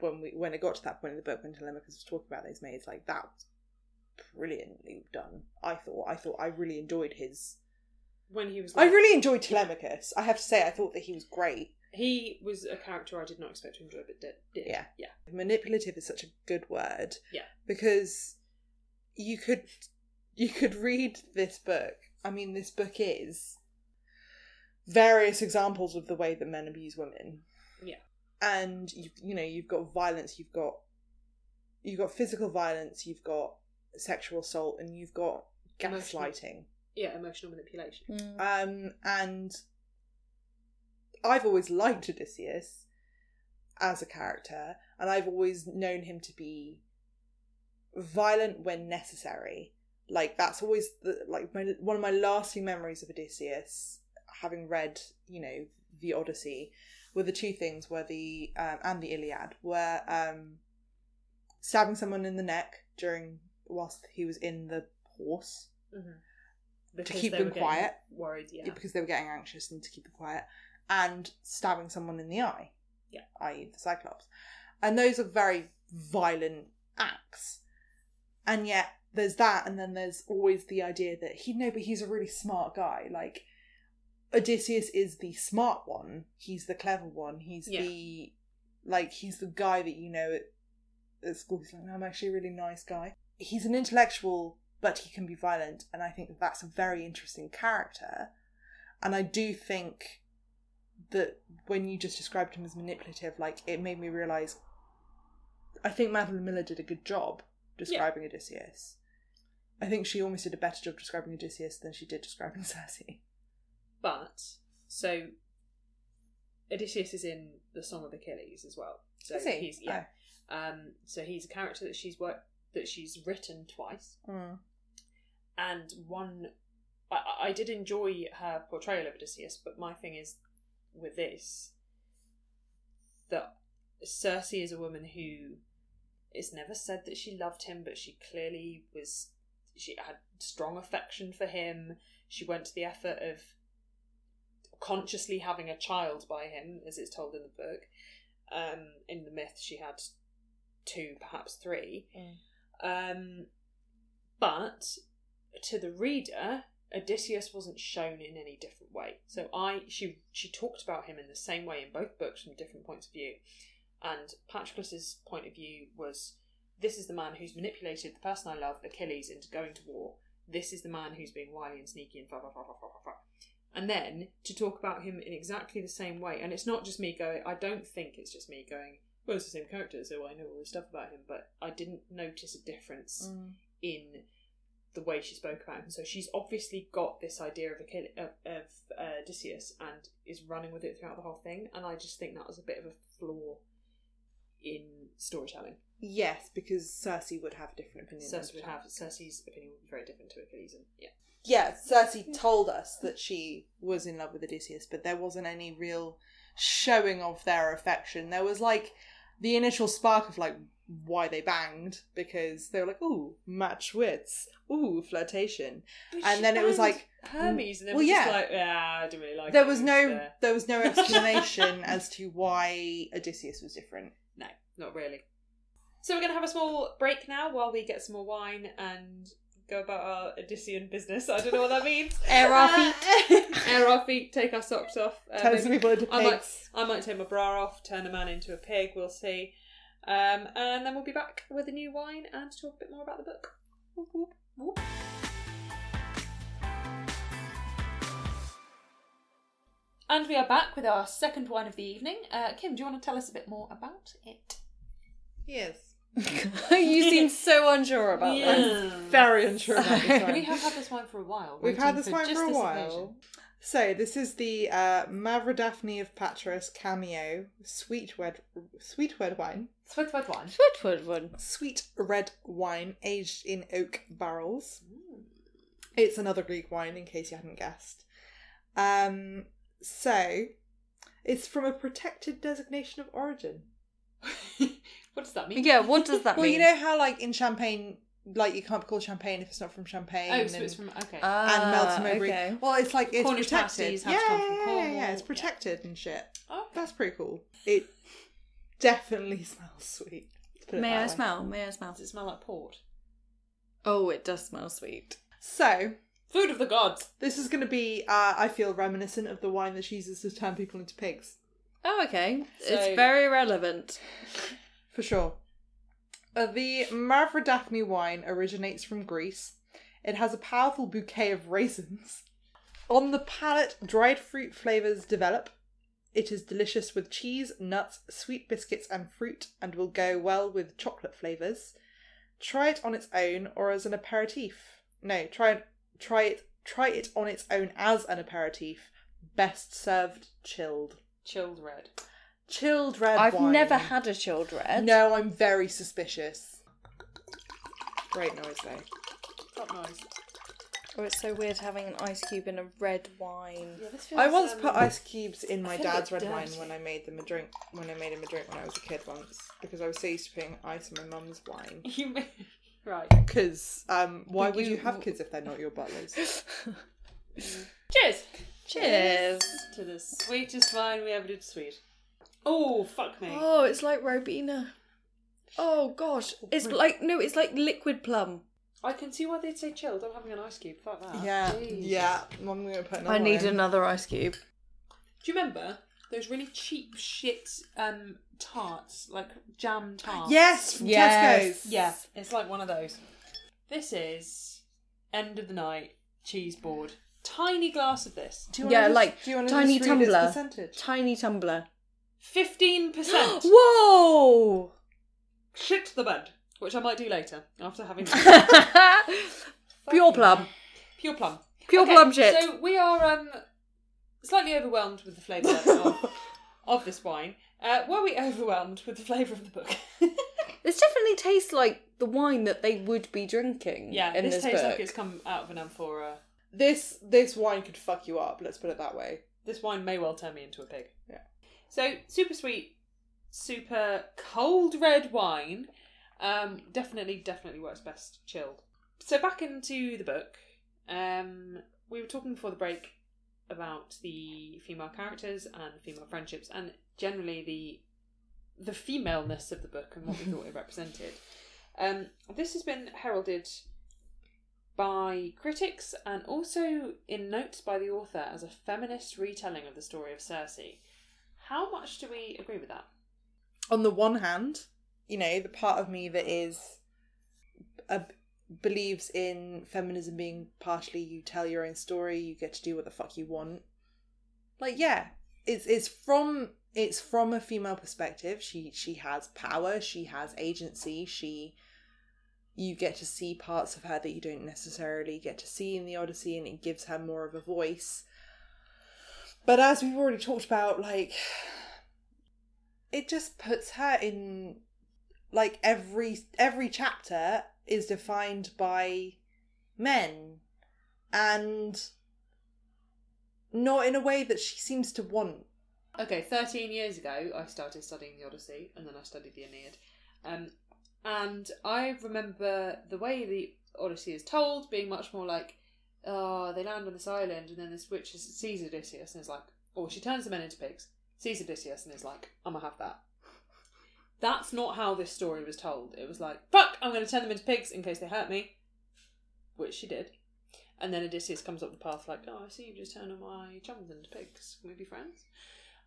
when we when it got to that point in the book when Telemachus was talking about those maids, like that was brilliantly done. I thought I thought I really enjoyed his when he was I really enjoyed Telemachus. I have to say, I thought that he was great. he was a character I did not expect to enjoy, but did. did. Yeah. yeah, Manipulative is such a good word. Yeah. Because you could you could read this book. I mean, this book is various examples of the way that men abuse women. Yeah. And you you know you've got violence, you've got you've got physical violence, you've got sexual assault, and you've got Emotional. gaslighting. yeah, emotional manipulation. Mm. Um, and I've always liked Odysseus as a character, and I've always known him to be violent when necessary. Like that's always the like my, one of my lasting memories of Odysseus, having read you know the Odyssey, were the two things were the um, and the Iliad were um, stabbing someone in the neck during whilst he was in the horse Mm-hmm. keep them quiet. Worried, yeah. because they were getting anxious and to keep them quiet, and stabbing someone in the eye. Yeah. i.e., the Cyclops. And those are very violent acts. And yet there's that, and then there's always the idea that he no, but he's a really smart guy. Like Odysseus is the smart one. He's the clever one. He's Yeah. the like he's the guy that you know at, at school. He's like, I'm actually a really nice guy. He's an intellectual, but he can be violent, and I think that that's a very interesting character. And I do think that when you just described him as manipulative, like it made me realize. I think Madeline Miller did a good job describing Odysseus. I think she almost did a better job describing Odysseus than she did describing Circe. But so Odysseus is in the Song of Achilles as well. So Is he? he's yeah. Um, so he's a character that she's worked that she's written twice. Mm. and one I, I did enjoy her portrayal of Odysseus, but my thing is with this that Circe is a woman who it's never said that she loved him, but she clearly was she had strong affection for him. She went to the effort of consciously having a child by him, as it's told in the book. Um, in the myth, she had two, perhaps three. Um, but to the reader, Odysseus wasn't shown in any different way. So I she she talked about him in the same way in both books from different points of view. And Patroclus's point of view was this is the man who's manipulated the person I love, Achilles, into going to war. This is the man who's being wily and sneaky and blah blah blah blah blah blah. And then to talk about him in exactly the same way, and it's not just me going. I don't think it's just me going. Well, it's the same character, so I know all this stuff about him. But I didn't notice a difference Mm. in the way she spoke about him. So she's obviously got this idea of Achilles, of, of uh, Odysseus and is running with it throughout the whole thing. And I just think that was a bit of a flaw in storytelling. Yes, because Circe would have a different opinion. Circe would have Circe's opinion would be very different to Achilles, and yeah, Yeah, Circe told us that she was in love with Odysseus, but there wasn't any real showing of their affection. There was like the initial spark of like why they banged because they were like, ooh, match wits, ooh, flirtation. And then it was like- Hermes, and then Well, was just yeah. like, yeah, I don't really like. There it, was no there." there was no explanation as to why Odysseus was different. No, not really. So we're going to have a small break now while we get some more wine and go about our Odyssean business. I don't know what that means. Air our feet. Air our feet, take our socks off. Turn some people into pigs. I might, I might take my bra off, turn a man into a pig, we'll see. Um, and then we'll be back with a new wine and talk a bit more about the book. Whoop, whoop, whoop. And we are back with our second wine of the evening. Uh, Kim, do you want to tell us a bit more about it? Yes. you seem so unsure about this. Very unsure about this one. We have had this wine for a while. We've had waiting this wine just for a while. occasion. So this is the uh, Mavrodaphne of Patras cameo sweet red sweet red wine. Sweet Red wine. Sweet Red Wine. Sweet red wine aged in oak barrels. It's another Greek wine, in case you hadn't guessed. Um, so it's from a protected designation of origin. what does that mean? Yeah, what does that mean? Well, mean? you know how like in champagne, like you can't be called champagne if it's not from champagne. Oh, so and- it's from okay. Ah, and Melton Mowbray. okay. Well, it's like it's Cornish protected. have yeah, to come from yeah, yeah, Cornwall. yeah, it's Yeah. protected and shit. oh, That's pretty cool. It definitely smells sweet. Let's put it May that I way. smell? May I smell? does it smell like port? Oh, it does smell sweet. So Food of the gods. this is going to be, uh, I feel, reminiscent of the wine that she uses to turn people into pigs, Oh, okay. So- it's very relevant. for sure. Uh, the Mavrodaphne wine originates from Greece. It has a powerful bouquet of raisins. On the palate, dried fruit flavors develop. It is delicious with cheese, nuts, sweet biscuits, and fruit, and will go well with chocolate flavors. Try it on its own or as an aperitif. No, try. Try it. Try it on its own as an aperitif. Best served chilled. Chilled red. Chilled red I've wine. never had a chilled red. No, I'm very suspicious. Great noise though. Top noise. Oh, it's so weird having an ice cube in a red wine. Yeah, this feels, I once um, put ice cubes in my dad's bit red wine when I made them a drink. When I made him a drink when I was a kid once, because I was so used to putting ice in my mum's wine. You may... right. Because um, why But would you you- have kids if they're not your butlers? Cheers. Cheers. to the sweetest wine we ever did sweet. Oh fuck me. Oh, it's like Ribena. Oh gosh, it's like no, it's like liquid plum. I can see why they'd say chilled. I'm having an ice cube. Fuck that. yeah, Jeez. yeah. I'm gonna put another I need one in. another ice cube. Do you remember those really cheap shit um tarts, like jam tarts? Yes, from Yes. Tesco's. Yeah, it's like one of those. This is end of the night cheese board. Tiny glass of this. Do you wanna Yeah, just- like do you wanna tiny just read its tumbler. percentage? Tiny tumbler. Fifteen percent. Whoa! Shit the bed, which I might do later after having Pure plum. pure plum. Pure Okay, plum shit. So we are um slightly overwhelmed with the flavour of, of this wine. Uh, were we overwhelmed with the flavour of the book? This definitely tastes like the wine that they would be drinking. yeah, in this, this, tastes book. like it's come out of an amphora. This this wine could fuck you up. Let's put it that way. This wine may well turn me into a pig. So super sweet, super cold red wine. Um, definitely, definitely works best chilled. So back into the book. Um, we were talking before the break about the female characters and female friendships, and generally the the femaleness of the book and what we thought it represented. Um, this has been heralded by critics and also in notes by the author as a feminist retelling of the story of Circe. How much do we agree with that? on the one hand, you know, the part of me that is uh, believes in feminism being partially you tell your own story, you get to do what the fuck you want. Like, yeah, it's it's from it's from a female perspective. She she has power, she has agency, she you get to see parts of her that you don't necessarily get to see in the Odyssey, and it gives her more of a voice. But as we've already talked about, like it just puts her in like every every chapter is defined by men and not in a way that she seems to want Okay, 13 years ago, I started studying the Odyssey and then I studied the Aeneid. Um, and I remember the way the Odyssey is told being much more like, oh, they land on this island and then this witch sees Odysseus and is like, oh, she turns the men into pigs, sees Odysseus and is like, I'm gonna have that. That's not how this story was told. It was like, fuck, I'm gonna turn them into pigs in case they hurt me. Which she did. And then Odysseus comes up the path like, oh, I see you just turned all my chums into pigs. Can we be friends?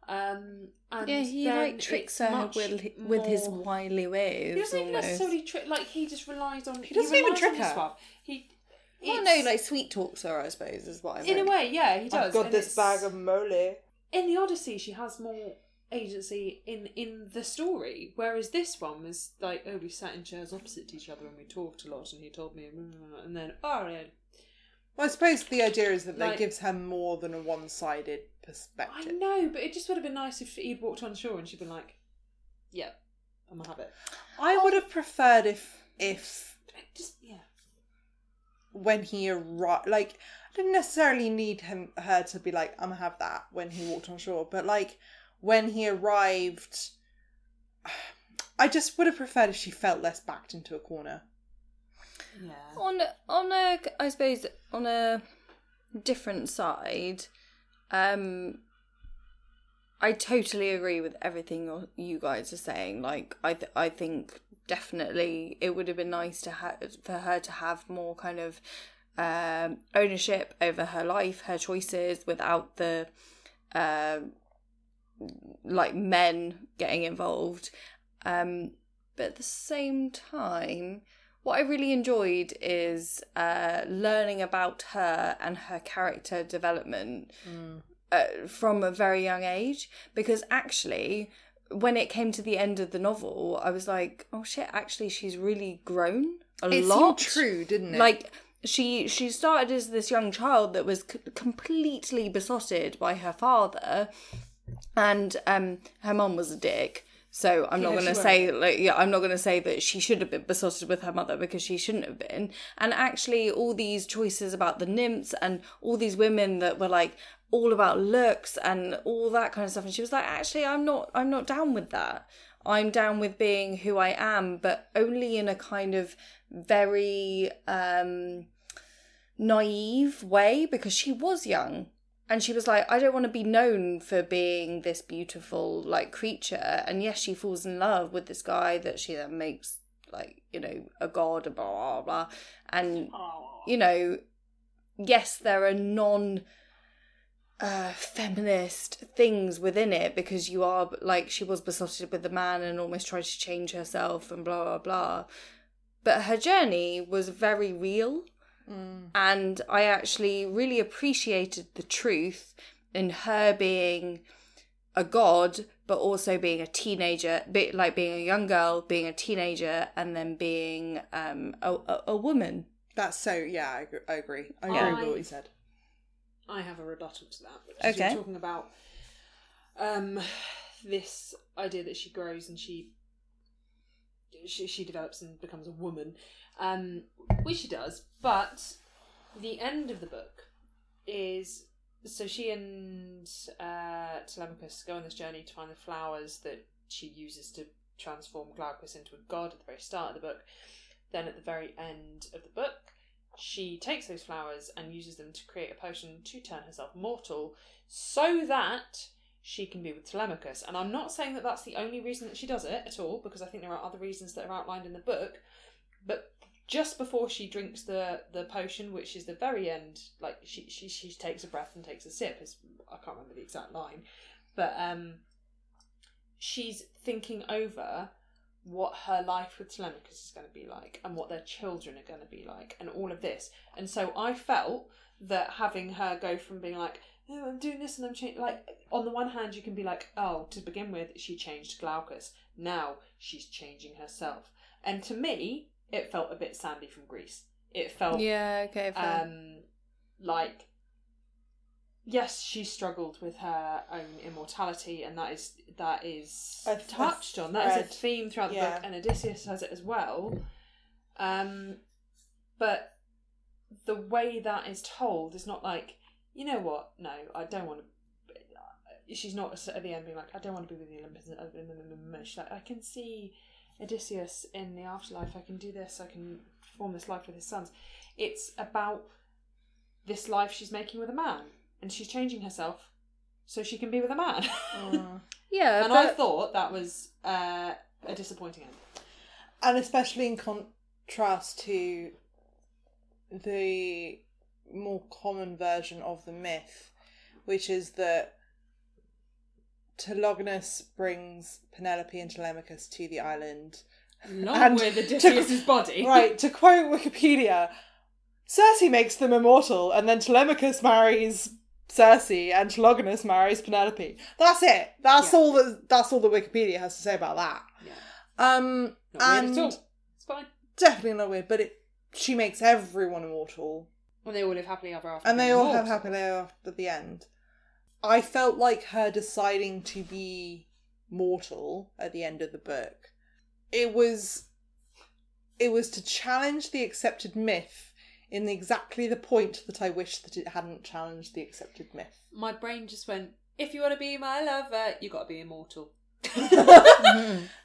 Um, and yeah, he like tricks her with, with his wily ways. He doesn't even almost. necessarily trick. Like he just relies on. He doesn't even trick his her. He. Well, it's- no, like sweet talks her, I suppose, is what I mean. in a way, yeah, he does. i've got and this it's- bag of mole in the Odyssey she has more agency in in the story, whereas this one was like, oh, we sat in chairs opposite each other and we talked a lot, and he told me, and then oh, yeah. Well, I suppose the idea is that Like- that gives her more than a one-sided perspective. I perspective. know, but it just would have been nice if he'd walked on shore and she'd been like, yeah, I'm gonna have it. I would have preferred if if Just yeah. When he arrived, like I didn't necessarily need him her to be like, "I'm gonna have that" when he walked on shore, but like when he arrived, I just would have preferred if she felt less backed into a corner. Yeah. on on a I suppose on a different side, um, I totally agree with everything you- you guys are saying. Like I th- I think definitely it would have been nice to have for her to have more kind of um, ownership over her life, her choices, without the um like men getting involved. Um, but at the same time, what I really enjoyed is uh, learning about her and her character development uh, from a very young age. Because actually, when it came to the end of the novel, I was like, "Oh shit! Actually, she's really grown a It lot." true, didn't it? Like she she started as this young child that was c- completely besotted by her father, and um her mom was a dick. So I'm not going to say like yeah I'm not going to say that she should have been besotted with her mother because she shouldn't have been. And actually, all these choices about the nymphs and all these women that were like all about looks and all that kind of stuff, and she was like, actually, I'm not I'm not down with that. I'm down with being who I am, but only in a kind of very um naive way because she was young. And she was like i don't want to be known for being this beautiful like creature. And yes she falls in love with this guy that she then makes like you know a god blah blah blah and you know yes there are non uh feminist things within it because you are like she was besotted with the man and almost tried to change herself and blah blah blah but her journey was very real and I actually really appreciated the truth in her being a god, but also being a teenager, be, like being a young girl, being a teenager, and then being um, a, a, a woman. That's so. Yeah, I agree. I agree, I Yeah. agree with what you said. I have a rebuttal to that. Which is Okay. You're talking about um, this idea that she grows and she, she she develops and becomes a woman, um, which she does. But the end of the book is so she and uh, Telemachus go on this journey to find the flowers that she uses to transform Glaucus into a god at the very start of the book. Then at the very end of the book, she takes those flowers and uses them to create a potion to turn herself mortal so that she can be with Telemachus. And I'm not saying that that's the only reason that she does it at all, because I think there are other reasons that are outlined in the book. But just before she drinks the, the potion, which is the very end, like she, she she takes a breath and takes a sip. Is I can't remember the exact line, but um, she's thinking over what her life with Telemachus is going to be like and what their children are going to be like and all of this. And so I felt that having her go from being like, oh, I'm doing this and I'm changing, like, on the one hand, you can be like, oh, to begin with, she changed Glaucus. Now she's changing herself. And to me, it felt a bit Sandy from Grease. It felt Yeah, okay. fair. um, like yes, she struggled with her own immortality, and that is that is A touched on. That is a theme throughout the Yeah. book, and Odysseus has it as well. Um, but the way that is told is not like you know what? No, I don't want to. She's not at the end being like, I don't want to be with the Olympians. She's like, I can see Odysseus in the afterlife. I can do this. I can form this life with his sons. It's about this life she's making with a man, and she's changing herself so she can be with a man. yeah, and I thought that was uh, a disappointing end. and especially in contrast to the more common version of the myth, which is that Telegonus brings Penelope and Telemachus to the island. Along And with to- Odysseus's body. Right, to quote Wikipedia, Circe makes them immortal, and then Telemachus marries Circe and Telegonus marries Penelope. That's it. That's Yeah. all that that's all that Wikipedia has to say about that. Yeah. Um Not and weird at all. It's fine. definitely not weird, but it she makes everyone immortal. And they all live happily ever after. And they all have immortal. happy after at the end. I felt like her deciding to be mortal at the end of the book. It was it was to challenge the accepted myth in exactly the point that I wish that it hadn't challenged the accepted myth. My brain just went. If you want to be my lover, you got to be immortal.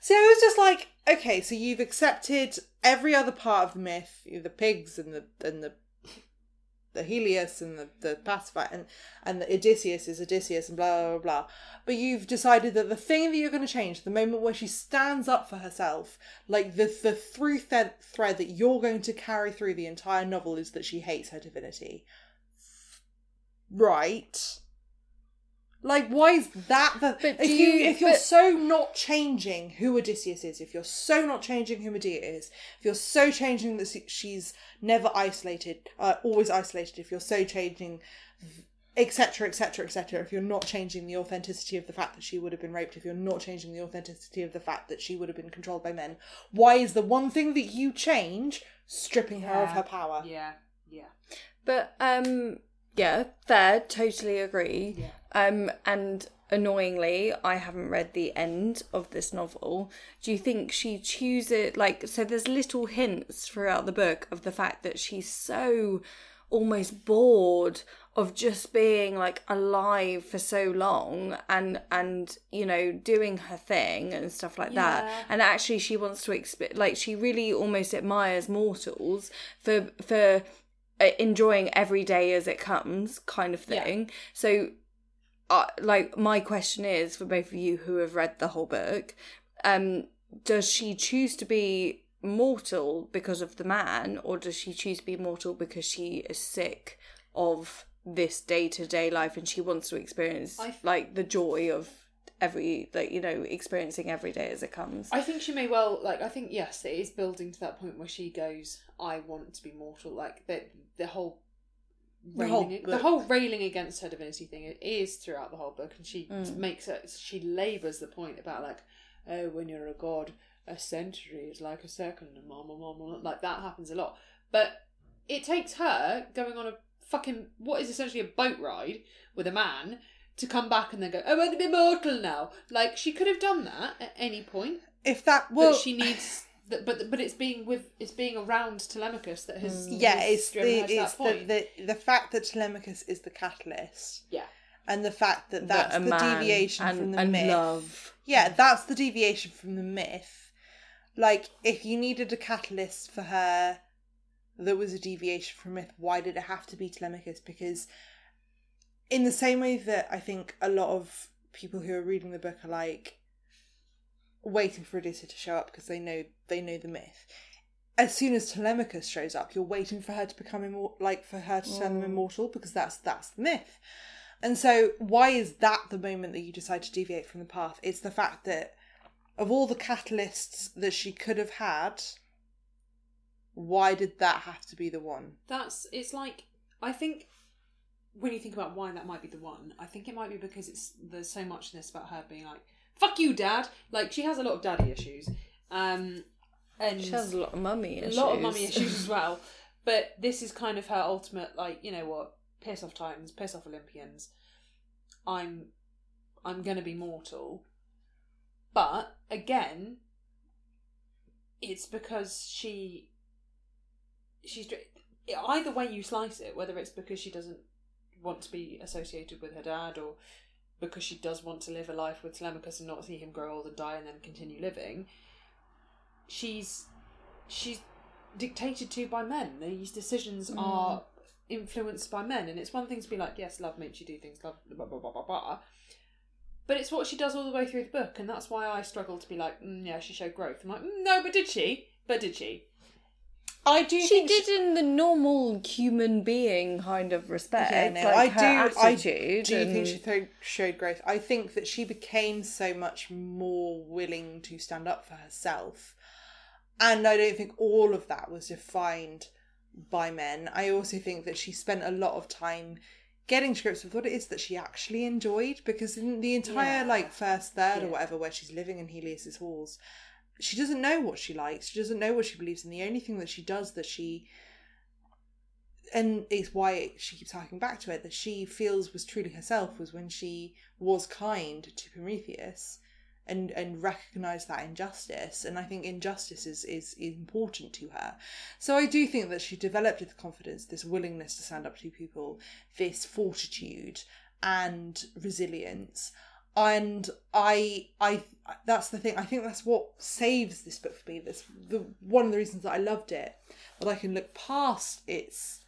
So it was just like, okay, so you've accepted every other part of the myth, the pigs and the and the the Helios and the the Pasiphae and and the Odysseus is Odysseus and blah blah blah. blah. But you've decided that the thing that you're going to change, the moment where she stands up for herself, like the the through thread thread that you're going to carry through the entire novel is that she hates her divinity. Right. Like, why is that the? But if you, you- if you're but- so not changing who Odysseus is, if you're so not changing who Medea is, if you're so changing that she's never isolated, uh, always isolated, if you're so changing, etc., etc., etc., if you're not changing the authenticity of the fact that she would have been raped, if you're not changing the authenticity of the fact that she would have been controlled by men, why is the one thing that you change stripping her of her power? Yeah, yeah, But um yeah, fair, totally agree. yeah. Um and annoyingly, I haven't read the end of this novel. Do you think she chooses like so there's little hints throughout the book of the fact that she's so almost bored of just being like alive for so long and and you know doing her thing and stuff like Yeah. that and actually she wants to exp- like she really almost admires mortals for for enjoying every day as it comes kind of Yeah. thing so uh, like my question is for both of you who have read the whole book um does she choose to be mortal because of the man or does she choose to be mortal because she is sick of this day-to-day life and she wants to experience I- like the joy of every like you know experiencing every day as it comes I think she may well like. I think yes, it is building to that point where she goes, "I want to be mortal." Like the the whole. The whole Railing, the whole railing against her divinity thing it is throughout the whole book, and she Mm. makes it. She labours the point about like, oh, when you're a god, a century is like a second, and blah, blah, blah, blah. like that happens a lot. But it takes her going on a fucking what is essentially a boat ride with a man to come back and then go, oh, I want to be mortal now. Like she could have done that at any point, If that well, but she needs. That, but but it's being with it's being around Telemachus that has mm, yeah, has it's driven the her to it's that point. the, the the fact that Telemachus is the catalyst, yeah, and the fact that That that's a the deviation and, from the and myth. love Yeah, that's the deviation from the myth. Like, if you needed a catalyst for her that was a deviation from myth, why did it have to be Telemachus? Because, in the same way that I think a lot of people who are reading the book are like waiting for Odysseus to show up because they know they know the myth. As soon as Telemachus shows up, you're waiting for her to become immortal, like for her to turn them mm. immortal because that's that's the myth. And so, why is that the moment that you decide to deviate from the path? It's the fact that of all the catalysts that she could have had, why did that have to be the one? that's it's like I think when you think about why that might be the one, I think it might be because it's there's so much in this about her being like, "Fuck you, dad." Like she has a lot of daddy issues, um, and she has a lot of mummy a issues lot of mummy issues as well. But this is kind of her ultimate, like you know what, piss off Titans, piss off Olympians. I'm, I'm gonna be mortal. But again, it's because she, she's either way you slice it, whether it's because she doesn't want to be associated with her dad or because she does want to live a life with Telemachus and not see him grow old and die and then continue living. She's she's dictated to by men. These decisions are influenced by men, and it's one thing to be like, yes, love makes you do things, love blah blah blah blah blah. But it's what she does all the way through the book, and that's why I struggle to be like, mm, yeah, she showed growth. I'm like, mm, no, but did she? But did she? I do. she did in the normal human being kind of respect. Yeah, no, like I do. I do you think she showed growth. I think that she became so much more willing to stand up for herself, and I don't think all of that was defined by men. I also think that she spent a lot of time getting to grips with what it is that she actually enjoyed because in the entire Yeah. like first third or whatever where she's living in Helios's halls she doesn't know what she likes she doesn't know what she believes in the only thing that she does that she and it's why she keeps harking back to it that she feels was truly herself was when she was kind to Prometheus and and recognized that injustice and i think injustice is is important to her. So i do think that she developed this confidence this willingness to stand up to people this fortitude and resilience and i i that's the thing. I think that's what saves this book for me. That's the one of the reasons that i loved it that i can look past its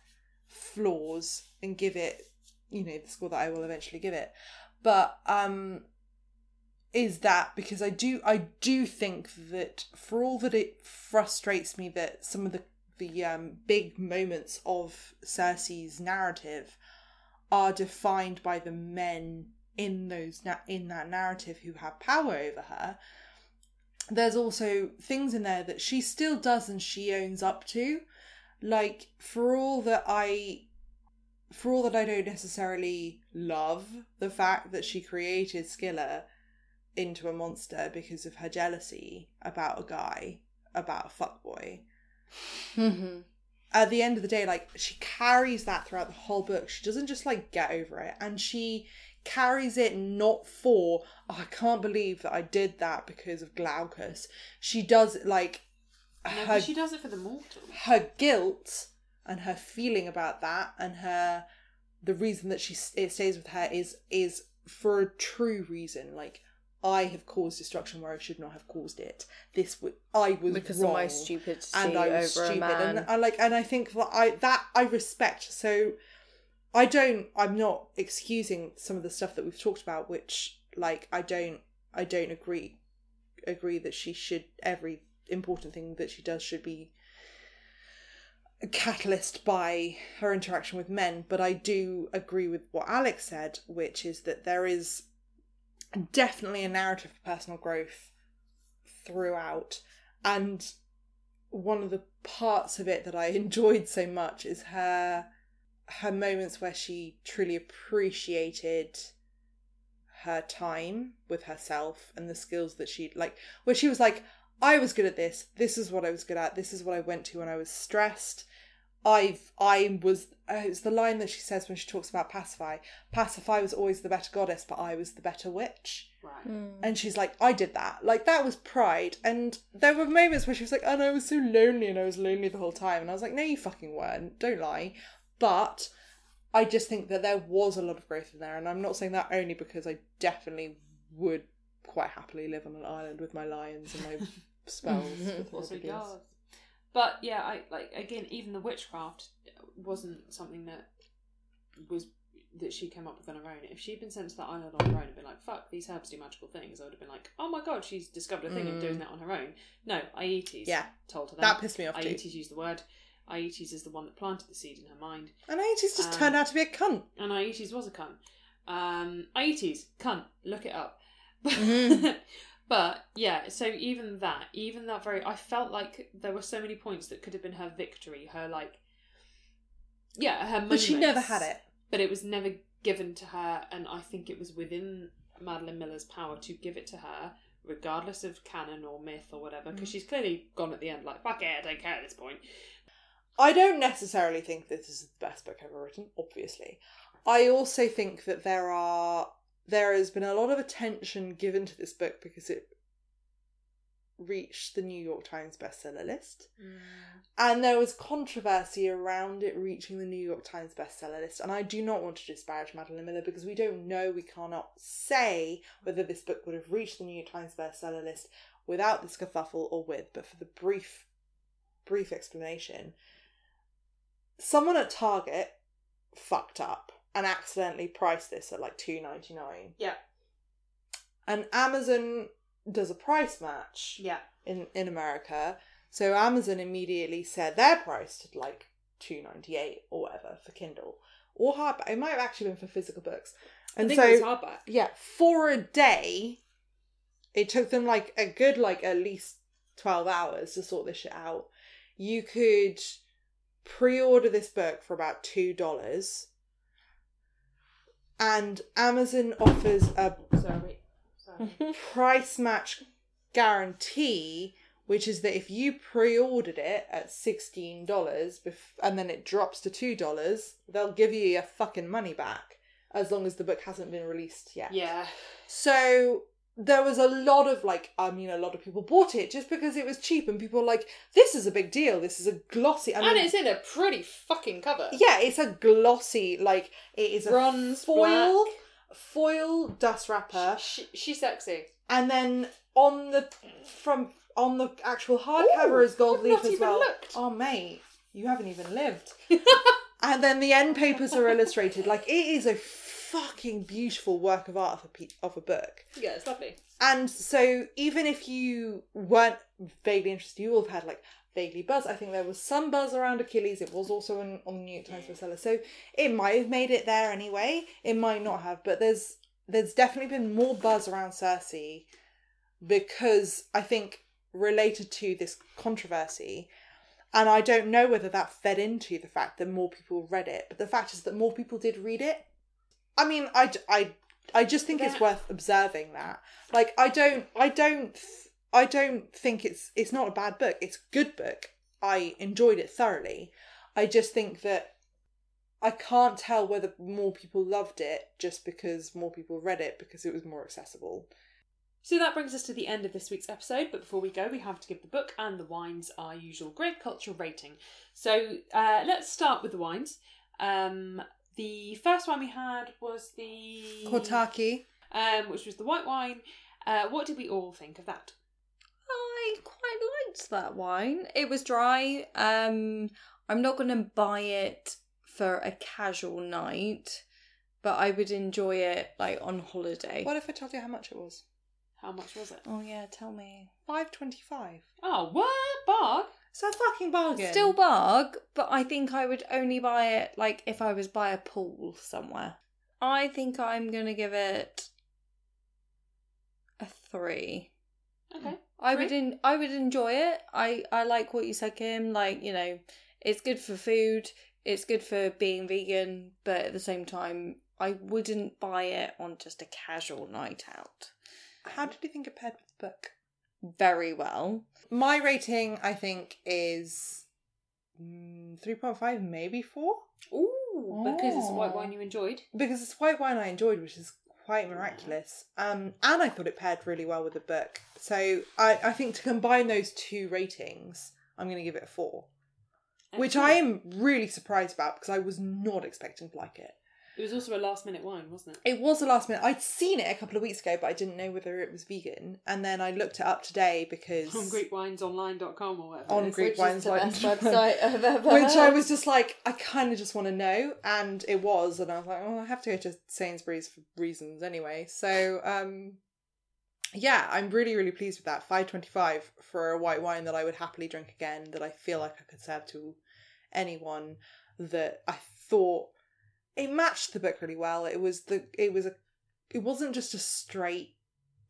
flaws and give it you know the score that i will eventually give it. But um is that because I do I do think that for all that it frustrates me that some of the the um, big moments of Circe's narrative are defined by the men in those na- in that narrative who have power over her. There's also things in there that she still does and she owns up to. Like for all that I for all that I don't necessarily love the fact that she created Scylla into a monster because of her jealousy about a guy, about a fuckboy. Mm-hmm. At the end of the day, like she carries that throughout the whole book. She doesn't just like get over it, and she carries it not for oh, I can't believe that I did that because of Glaucus. She does it like No, her but she does it for the mortal. her guilt and her feeling about that and her the reason that she it stays with her is is for a true reason like I have caused destruction where I should not have caused it. This was I was Because wrong, of my stupidity and I was over stupid, a man. and I like, and I think that I that I respect. So I don't. I'm not excusing some of the stuff that we've talked about, which like I don't. I don't agree. Agree that she should every important thing that she does should be a catalyst by her interaction with men. But I do agree with what Alex said, which is that there is definitely a narrative of personal growth throughout and one of the parts of it that I enjoyed so much is her her moments where she truly appreciated her time with herself and the skills that she like where she was like I was good at this this is what I was good at this is what I went to when I was stressed I've I was uh, it's the line that she says when she talks about Pasiphae Pasiphae was always the better goddess but I was the better witch Right. Mm. and she's like, I did that. Like, that was pride. And there were moments where she was like, and I was so lonely and I was lonely the whole time. And I was like, no, you fucking weren't. Don't lie. But I just think that there was a lot of growth in there. And I'm not saying that only because I definitely would quite happily live on an island with my lions and my spells. Also But yeah, I like again. Even the witchcraft wasn't something that was that she came up with on her own. If she'd been sent to that island on her own and been like, "Fuck, these herbs do magical things," I would have been like, "Oh my god, she's discovered a thing and doing mm. that on her own." No, Aetes Yeah. told her that. That pissed me off too. Aetes used the word. Aetes is the one that planted the seed in her mind, And Aetes just Um, turned out to be a cunt. and Aetes was a cunt. Um, Aetes, cunt. Look it up. Mhm. but yeah, so even that, even that very, I felt like there were so many points that could have been her victory, her like, yeah, her. Money. But she never moments, had it. But it was never given to her, and I think it was within Madeline Miller's power to give it to her, regardless of canon or myth or whatever, because Mm. she's clearly gone at the end like, fuck it, I don't care at this point. I don't necessarily think this is the best book ever written, obviously. I also think that there are there has been a lot of attention given to this book because it reached the New York Times bestseller list. Mm. And there was controversy around it reaching the New York Times bestseller list. And I do not want to disparage Madeline Miller because we don't know, we cannot say whether this book would have reached the New York Times bestseller list without this kerfuffle or with. But for the brief, brief explanation, someone at Target fucked up and accidentally priced this at like two ninety nine. Yeah. And Amazon does a price match Yeah. in in America. So Amazon immediately said their price to like two ninety eight or whatever for Kindle or hardback. It might have actually been for physical books. And I think so it was hardback. yeah, for a day, it took them like a good like at least twelve hours to sort this shit out. You could pre-order this book for about two dollars. and Amazon offers a Sorry. Sorry. price match guarantee, which is that if you pre-ordered it at sixteen dollars bef- and then it drops to two dollars, they'll give you your fucking money back as long as the book hasn't been released yet. yeah. So there was a lot of like, I mean, a lot of people bought it just because it was cheap, and people were like, "This is a big deal. This is a glossy." I mean, and it's in a pretty fucking cover. yeah, it's a glossy, like it is a Bronze, foil, foil dust wrapper, She, she's sexy. and then on the from on the actual hardcover Ooh, is gold I've leaf as well. looked. Oh mate, you haven't even lived. and then the end papers are illustrated. Like it is a fucking beautiful work of art of a pe- of a book. Yeah, it's lovely. And so even if you weren't vaguely interested, you will have had like vaguely buzz. I think there was some buzz around Achilles. It was also in, on the New York Times bestseller, so it might have made it there anyway. It might not have, but there's there's definitely been more buzz around Circe because I think related to this controversy. And I don't know whether that fed into the fact that more people read it, but the fact is that more people did read it. I mean, I, I, I just think it's worth observing that. Like, I don't, I don't, I don't think it's it's not a bad book. It's a good book. I enjoyed it thoroughly. I just think that I can't tell whether more people loved it just because more people read it because it was more accessible. So that brings us to the end of this week's episode. But before we go, we have to give the book and the wines our usual grape culture rating. So uh, let's start with the wines. Um, the first one we had was the Kourtaki. um, which was the white wine. Uh, what did we all think of that? I quite liked that wine. It was dry. Um, I'm not going to buy it for a casual night, but I would enjoy it like on holiday. What if I told you how much it was? How much was it? Oh yeah, tell me. Five twenty-five. Oh, what barg? It's a fucking bargain. Still bug, but I think I would only buy it like if I was by a pool somewhere. I think I'm gonna give it a three. Okay. I Three? would in, I would enjoy it. I I like what you said, Kim. Like you know, it's good for food. It's good for being vegan, but at the same time, I wouldn't buy it on just a casual night out. How did you think it paired with the book? Very well. My rating, I think, is mm, three point five, maybe four, Ooh, because it's white Oh. wine you enjoyed. because it's white wine I enjoyed, which is quite miraculous. Um, and I thought it paired really well with the book. So I, I think to combine those two ratings, I'm going to give it a four, which I am really surprised about because I was not expecting to like it. It was also a last minute wine, wasn't it? It was the last minute. I'd seen it a couple of weeks ago, but I didn't know whether it was vegan. And then I looked it up today because On GreekWinesOnline.com or whatever. On it is. Greek Which wines, is the like- best website I've ever. which I was just like, I kind of just want to know, and it was, and I was like, oh, I have to go to Sainsbury's for reasons anyway. So, um, yeah, I'm really, really pleased with that. Five twenty five for a white wine that I would happily drink again. That I feel like I could serve to anyone. That I thought it matched the book really well. It was the, it was a, it wasn't just a straight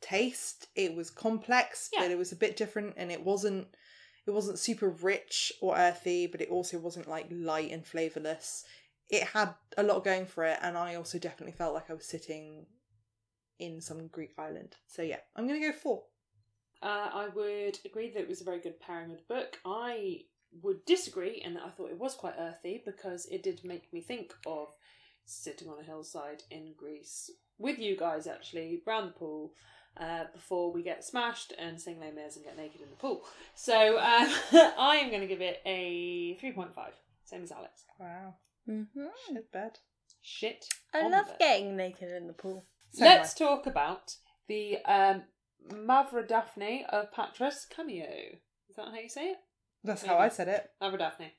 taste. It was complex, Yeah. but it was a bit different, and it wasn't it wasn't super rich or earthy, but it also wasn't like light and flavorless. It had a lot going for it, and I also definitely felt like I was sitting in some Greek island. So yeah, I'm gonna go four. Uh, I would agree that it was a very good pairing with the book. I would disagree and that I thought it was quite earthy because it did make me think of sitting on a hillside in Greece with you guys actually round the pool uh, before we get smashed and sing Les Mis and get naked in the pool. So um, I am going to give it a 3.5, same as Alex. Wow, Mhm. shit bed. Shit. I love bed. getting naked in the pool. So Let's talk about the um, Mavrodaphne of Patras cameo. Is that how you say it? That's how maybe. I said it. Mavrodaphne.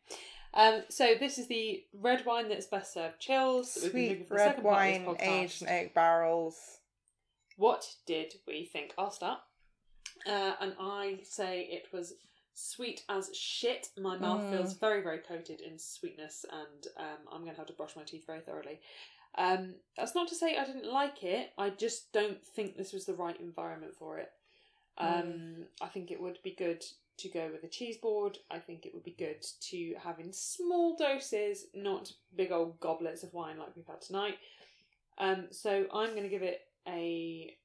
Um, so this is the red wine that's best served chills. that we've been drinking Sweet red second part of this wine, aged in oak barrels. What did we think? I'll start. Uh, and I say it was sweet as shit. My mouth Mm. feels very, very coated in sweetness, and um, I'm going to have to brush my teeth very thoroughly. Um, that's not to say I didn't like it. I just don't think this was the right environment for it. Um, I think it would be good to go with a cheese board. I think it would be good to have in small doses, not big old goblets of wine like we've had tonight. Um, so I'm going to give it a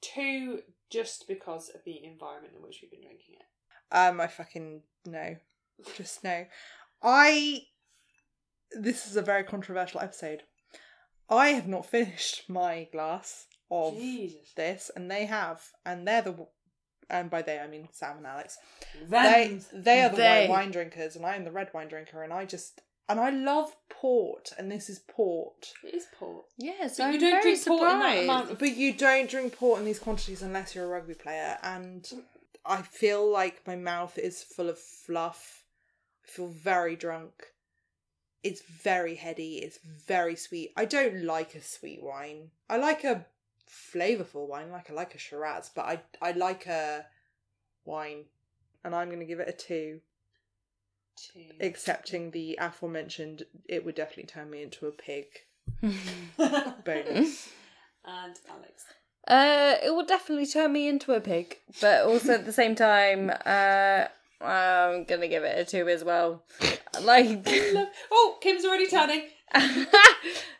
two just because of the environment in which we've been drinking it. Um, I fucking no, just no. I. This is a very controversial episode. I have not finished my glass of Jesus. this, and they have, and they're the. And by they I mean Sam and Alex. They they are the They. white wine drinkers, and I am the red wine drinker, and I just and I love port, and this is port. It is port. Yes, But I'm you don't very drink port in that amount of- But you don't drink port in these quantities unless you're a rugby player, and I feel like my mouth is full of fluff. I feel very drunk. It's very heady. It's very sweet. I don't like a sweet wine. I like a flavorful wine, like I like a Shiraz, but I I like a wine, and I'm going to give it a two. Two. Accepting the aforementioned, it would definitely turn me into a pig. Bonus. And Alex. Uh, it will definitely turn me into a pig, but also at the same time, uh, I'm gonna give it a two as well. Like, Oh, Kim's already turning.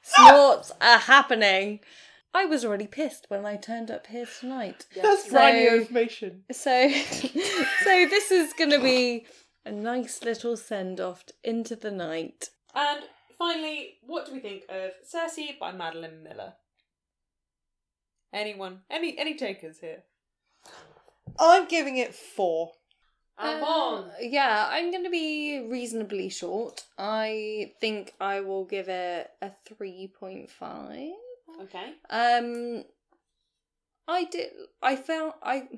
snorts are happening. I was already pissed when I turned up here tonight. That's So- brand new information. So, so this is gonna be a nice little send off into the night. And finally, what do we think of Circe by Madeline Miller? Anyone? Any any takers here? I'm giving it four. Uh, yeah, I'm going to be reasonably short. I think I will give it a 3.5. okay. Um I did I found I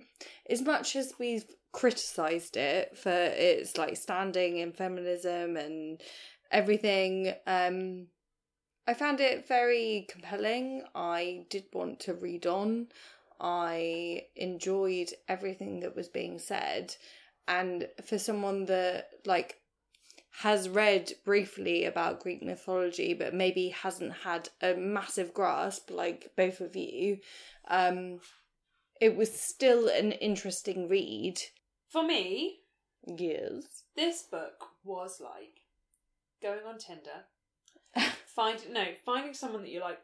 as much as we've criticized it for its like standing in feminism and everything um I found it very compelling. I did want to read on. I enjoyed everything that was being said and for someone that like has read briefly about Greek mythology, but maybe hasn't had a massive grasp like both of you, um, it was still an interesting read. For me, Yes. this book was like going on Tinder, find no finding someone that you like.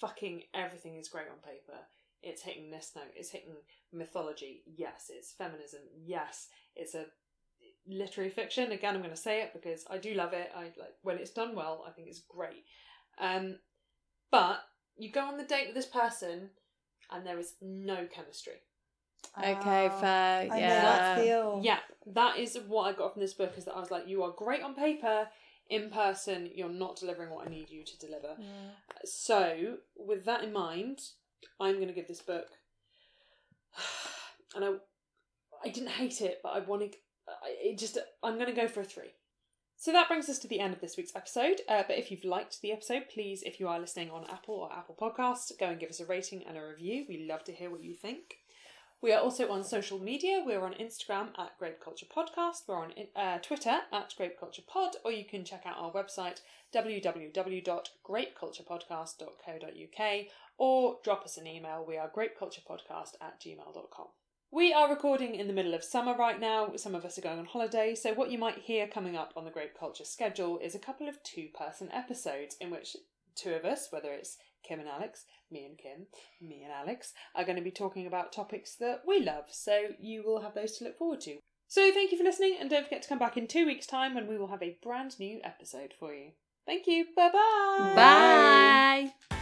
Fucking everything is great on paper. It's hitting this note. It's hitting mythology. Yes, it's feminism. Yes, it's a literary fiction. Again, I'm going to say it because I do love it. I like when it's done well. I think it's great. Um, but you go on the date with this person, and there is no chemistry. Okay, Ah, fair. I know yeah. that feel. Yeah, that is what I got from this book. Is that I was like, you are great on paper. In person, you're not delivering what I need you to deliver. So, with that in mind, I'm going to give this book, and I, I didn't hate it, but I wanted, I- it just, I'm going to go for a three. So that brings us to the end of this week's episode. Uh, but if you've liked the episode, please, if you are listening on Apple or Apple Podcasts, go and give us a rating and a review. We love to hear what you think. We are also on social media. We're on Instagram at Grape Culture Podcast. We're on uh, Twitter at Grape Culture Pod, or you can check out our website www.grapeculturepodcast.co.uk or drop us an email. We are grapeculturepodcast at gmail.com. We are recording in the middle of summer right now. Some of us are going on holiday, so what you might hear coming up on the Grape Culture schedule is a couple of two person episodes in which two of us, whether it's Kim and Alex, me and Kim, me and Alex, are going to be talking about topics that we love, so you will have those to look forward to. So thank you for listening, and don't forget to come back in two weeks' time when we will have a brand new episode for you. Thank you. Bye-bye. Bye.